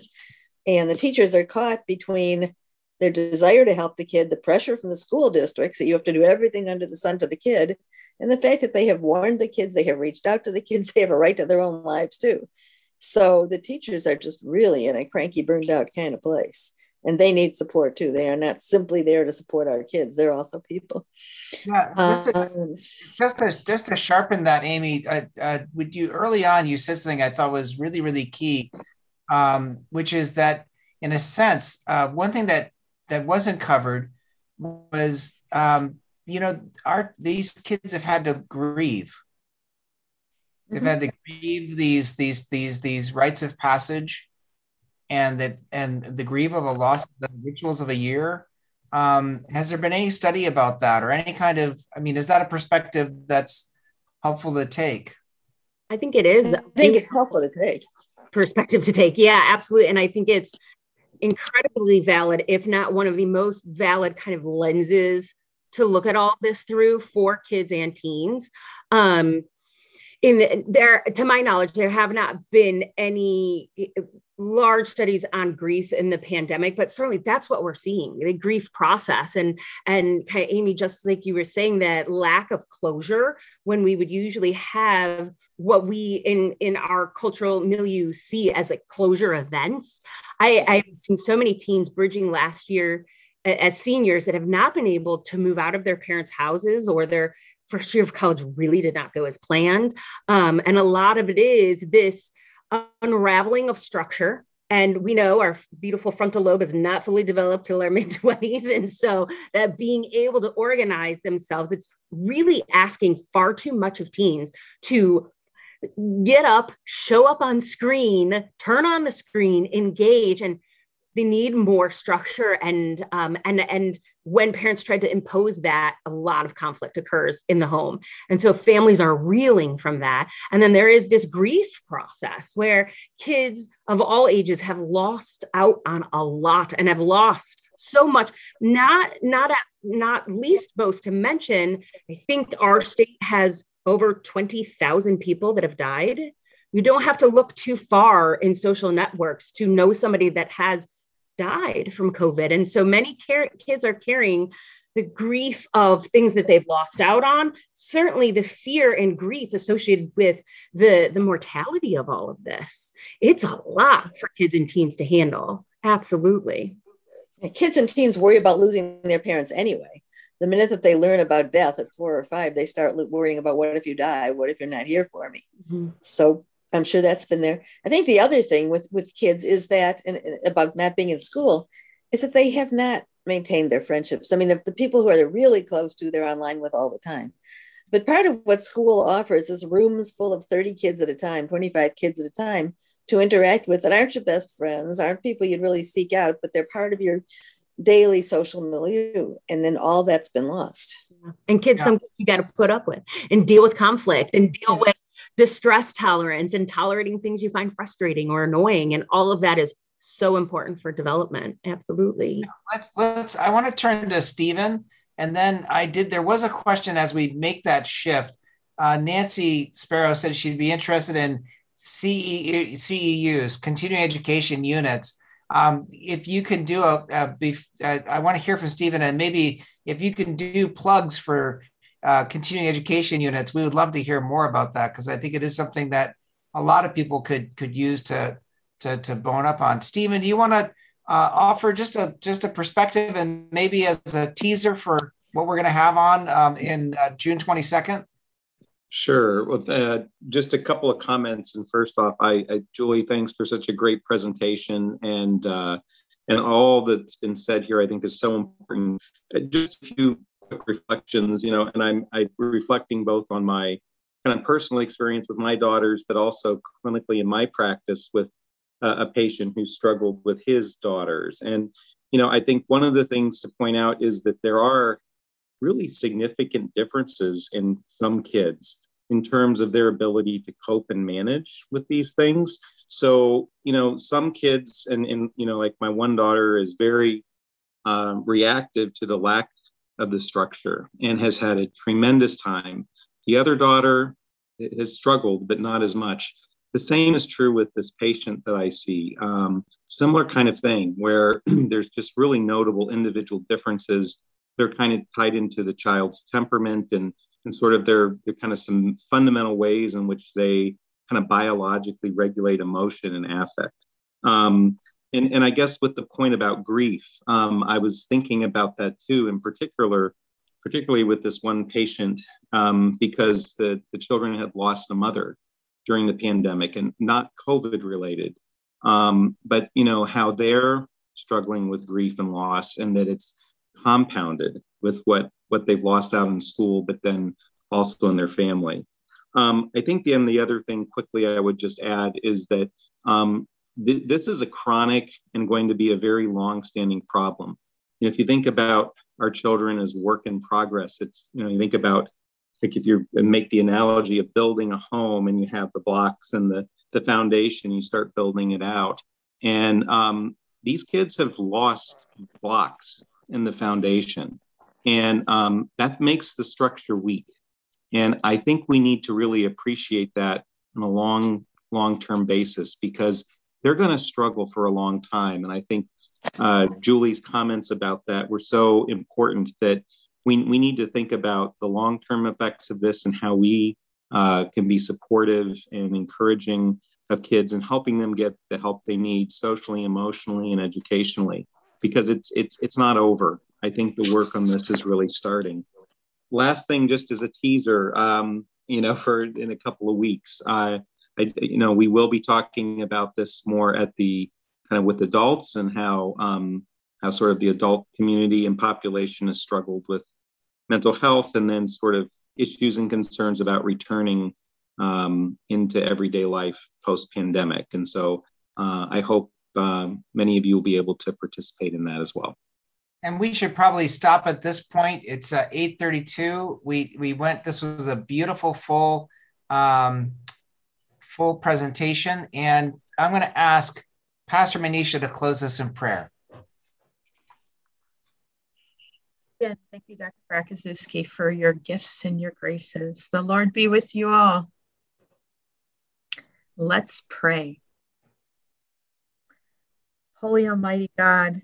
and the teachers are caught between their desire to help the kid the pressure from the school districts that you have to do everything under the sun for the kid and the fact that they have warned the kids they have reached out to the kids they have a right to their own lives too so the teachers are just really in a cranky burned out kind of place and they need support too. They are not simply there to support our kids; they're also people. Yeah, just to, um, just to, just to sharpen that, Amy, uh, uh, would you early on you said something I thought was really really key, um, which is that in a sense, uh, one thing that that wasn't covered was um, you know our these kids have had to grieve. They've mm-hmm. had to grieve these these these these rites of passage and that and the grief of a loss of the rituals of a year um, has there been any study about that or any kind of i mean is that a perspective that's helpful to take i think it is i think it's helpful to take perspective to take. Yeah absolutely. And i think it's incredibly valid if not one of the most valid kind of lenses to look at all this through for kids and teens. Um, in the, there to my knowledge there have not been any large studies on grief in the pandemic but certainly that's what we're seeing the grief process. And and kind of amy just like you were saying that lack of closure when we would usually have what we in in our cultural milieu see as a closure events i i've seen so many teens bridging last year as seniors that have not been able to move out of their parents houses or their first year of college really did not go as planned. Um, and a lot of it is this unraveling of structure. And we know our beautiful frontal lobe is not fully developed till our mid 20s. And so that being able to organize themselves, it's really asking far too much of teens to get up, show up on screen, turn on the screen, engage. And they need more structure and um, and and when parents try to impose that a lot of conflict occurs in the home. And so families are reeling from that. And then there is this grief process where kids of all ages have lost out on a lot and have lost so much not not at, not least most to mention i think our state has over 20,000 people that have died. You don't have to look too far in social networks to know somebody that has died from COVID. And so many car- kids are carrying the grief of things that they've lost out on, certainly the fear and grief associated with the, the mortality of all of this. It's a lot for kids and teens to handle. Absolutely. Kids and teens worry about losing their parents anyway. The minute that they learn about death at four or five, they start worrying about what if you die? What if you're not here for me? Mm-hmm. So I'm sure that's been there. I think the other thing with with kids is that, and, and about not being in school, is that they have not maintained their friendships. I mean, the, the people who are really close to, they're online with all the time. But part of what school offers is rooms full of 30 kids at a time, 25 kids at a time to interact with that aren't your best friends, aren't people you'd really seek out, but they're part of your daily social milieu. And then all that's been lost. And kids, yeah. some kids you got to put up with and deal with conflict and deal with distress tolerance and tolerating things you find frustrating or annoying and all of that is so important for development. Absolutely. Let's let's i want to turn to steven and then i did there was a question as we make that shift. Uh, nancy sparrow said she'd be interested in CE, ceus continuing education units. Um, if you can do a, a, a uh, I want to hear from Steven, and maybe if you can do plugs for uh, continuing education units, we would love to hear more about that because I think it is something that a lot of people could could use to to, to bone up on. Steven, do you want to uh, offer just a just a perspective and maybe as a teaser for what we're going to have on um, in uh, June twenty second? Sure. Well, uh, just a couple of comments. And first off, I, I, Julie, thanks for such a great presentation and uh, and all that's been said here. I think is so important. Uh, just a few reflections, you know, and I'm I reflecting both on my kind of personal experience with my daughters, but also clinically in my practice with uh, a patient who struggled with his daughters. And, you know, I think one of the things to point out is that there are really significant differences in some kids in terms of their ability to cope and manage with these things. So, you know, some kids, and, and you know, like my one daughter is very um, reactive to the lack of the structure and has had a tremendous time. The other daughter has struggled, but not as much. The same is true with this patient that I see. Um, similar kind of thing where there's just really notable individual differences. They're kind of tied into the child's temperament and, and sort of their, their kind of some fundamental ways in which they kind of biologically regulate emotion and affect. Um, and, and I guess with the point about grief, um, I was thinking about that too, in particular, particularly with this one patient, um, because the, the children had lost a mother during the pandemic and not COVID related. Um, but you know how they're struggling with grief and loss, and that it's compounded with what what they've lost out in school, but then also in their family. Um, I think then the other thing quickly I would just add is that um, th- this is a chronic and going to be a very long-standing problem. You know, if you think about our children as work in progress, it's you know you think about like if you make the analogy of building a home and you have the blocks and the the foundation, you start building it out, and um, these kids have lost blocks in the foundation, and um, that makes the structure weak. And I think we need to really appreciate that on a long, long term basis because they're going to struggle for a long time. And I think uh, Julie's comments about that were so important that we, we need to think about the long term effects of this and how we uh, can be supportive and encouraging of kids and helping them get the help they need socially, emotionally, and educationally because it's it's it's not over. I think the work on this is really starting last thing, just as a teaser, um, you know, for in a couple of weeks, uh, I, you know, we will be talking about this more at the kind of with adults and how um, how sort of the adult community and population has struggled with mental health, and then sort of issues and concerns about returning um, into everyday life post pandemic. And so, uh, I hope um, many of you will be able to participate in that as well and we should probably stop at this point. It's uh, 8:32. We we went. This was a beautiful full um, full presentation, and I'm going to ask Pastor Manisha to close us in prayer. Again, thank you, Dr. Braciszewski, for your gifts and your graces. The Lord be with you all. Let's pray. Holy Almighty God,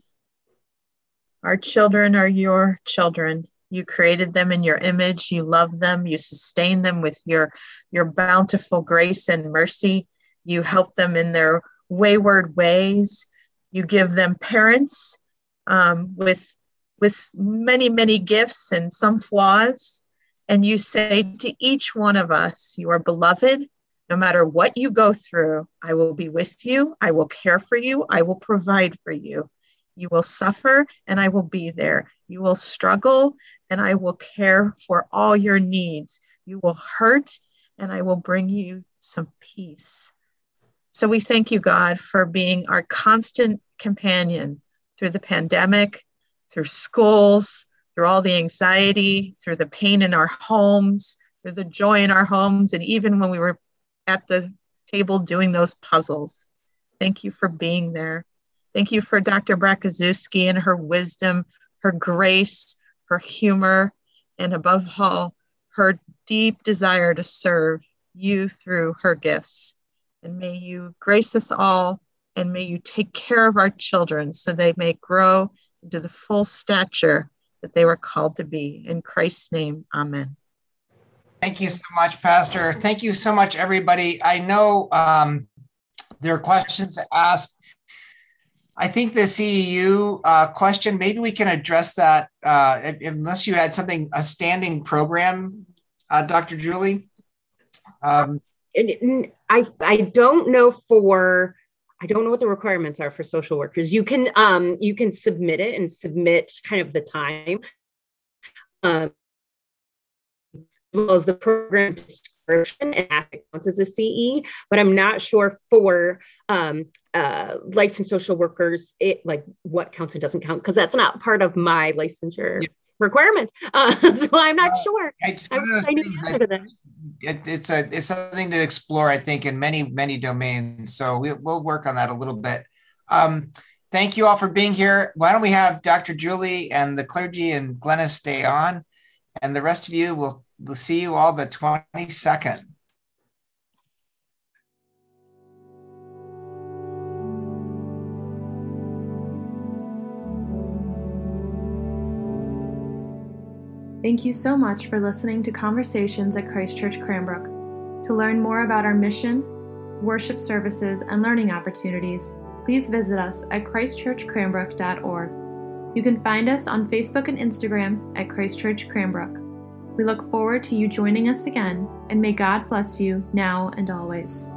our children are your children. You created them in your image. You love them. You sustain them with your, your bountiful grace and mercy. You help them in their wayward ways. You give them parents um, with, with many, many gifts and some flaws. And you say to each one of us, You are beloved. No matter what you go through, I will be with you. I will care for you. I will provide for you. You will suffer, and I will be there. You will struggle, and I will care for all your needs. You will hurt, and I will bring you some peace. So we thank you, God, for being our constant companion through the pandemic, through schools, through all the anxiety, through the pain in our homes, through the joy in our homes, and even when we were at the table doing those puzzles. Thank you for being there. Thank you for Dr. Braciszewski and her wisdom, her grace, her humor, and above all, her deep desire to serve you through her gifts. And may you grace us all and may you take care of our children so they may grow into the full stature that they were called to be. In Christ's name, amen. Thank you so much, Pastor. Thank you so much, everybody. I know um, there are questions to ask I think the CEU uh, question, maybe we can address that uh, unless you had something, a standing program, uh, Dr. Julie. Um, I, I don't know for, I don't know what the requirements are for social workers. You can, um, you can submit it and submit kind of the time. Um, well as the program description and it counts as a CE, but I'm not sure for um, uh, licensed social workers, it like what counts and doesn't count because that's not part of my licensure. Yeah. Requirements, uh, so I'm not uh, sure. It's one of those things. I, it, it's a it's something to explore. I think in many many domains. So we, we'll work on that a little bit. Um, thank you all for being here. Why don't we have Dr. Julie and the clergy and Glennis stay on, and the rest of you will we'll see you all the 22nd. Thank you so much for listening to Conversations at Christ Church Cranbrook. To learn more about our mission, worship services, and learning opportunities, please visit us at christchurchcranbrook.org. You can find us on Facebook and Instagram at Christchurch Cranbrook. We look forward to you joining us again, and may God bless you now and always.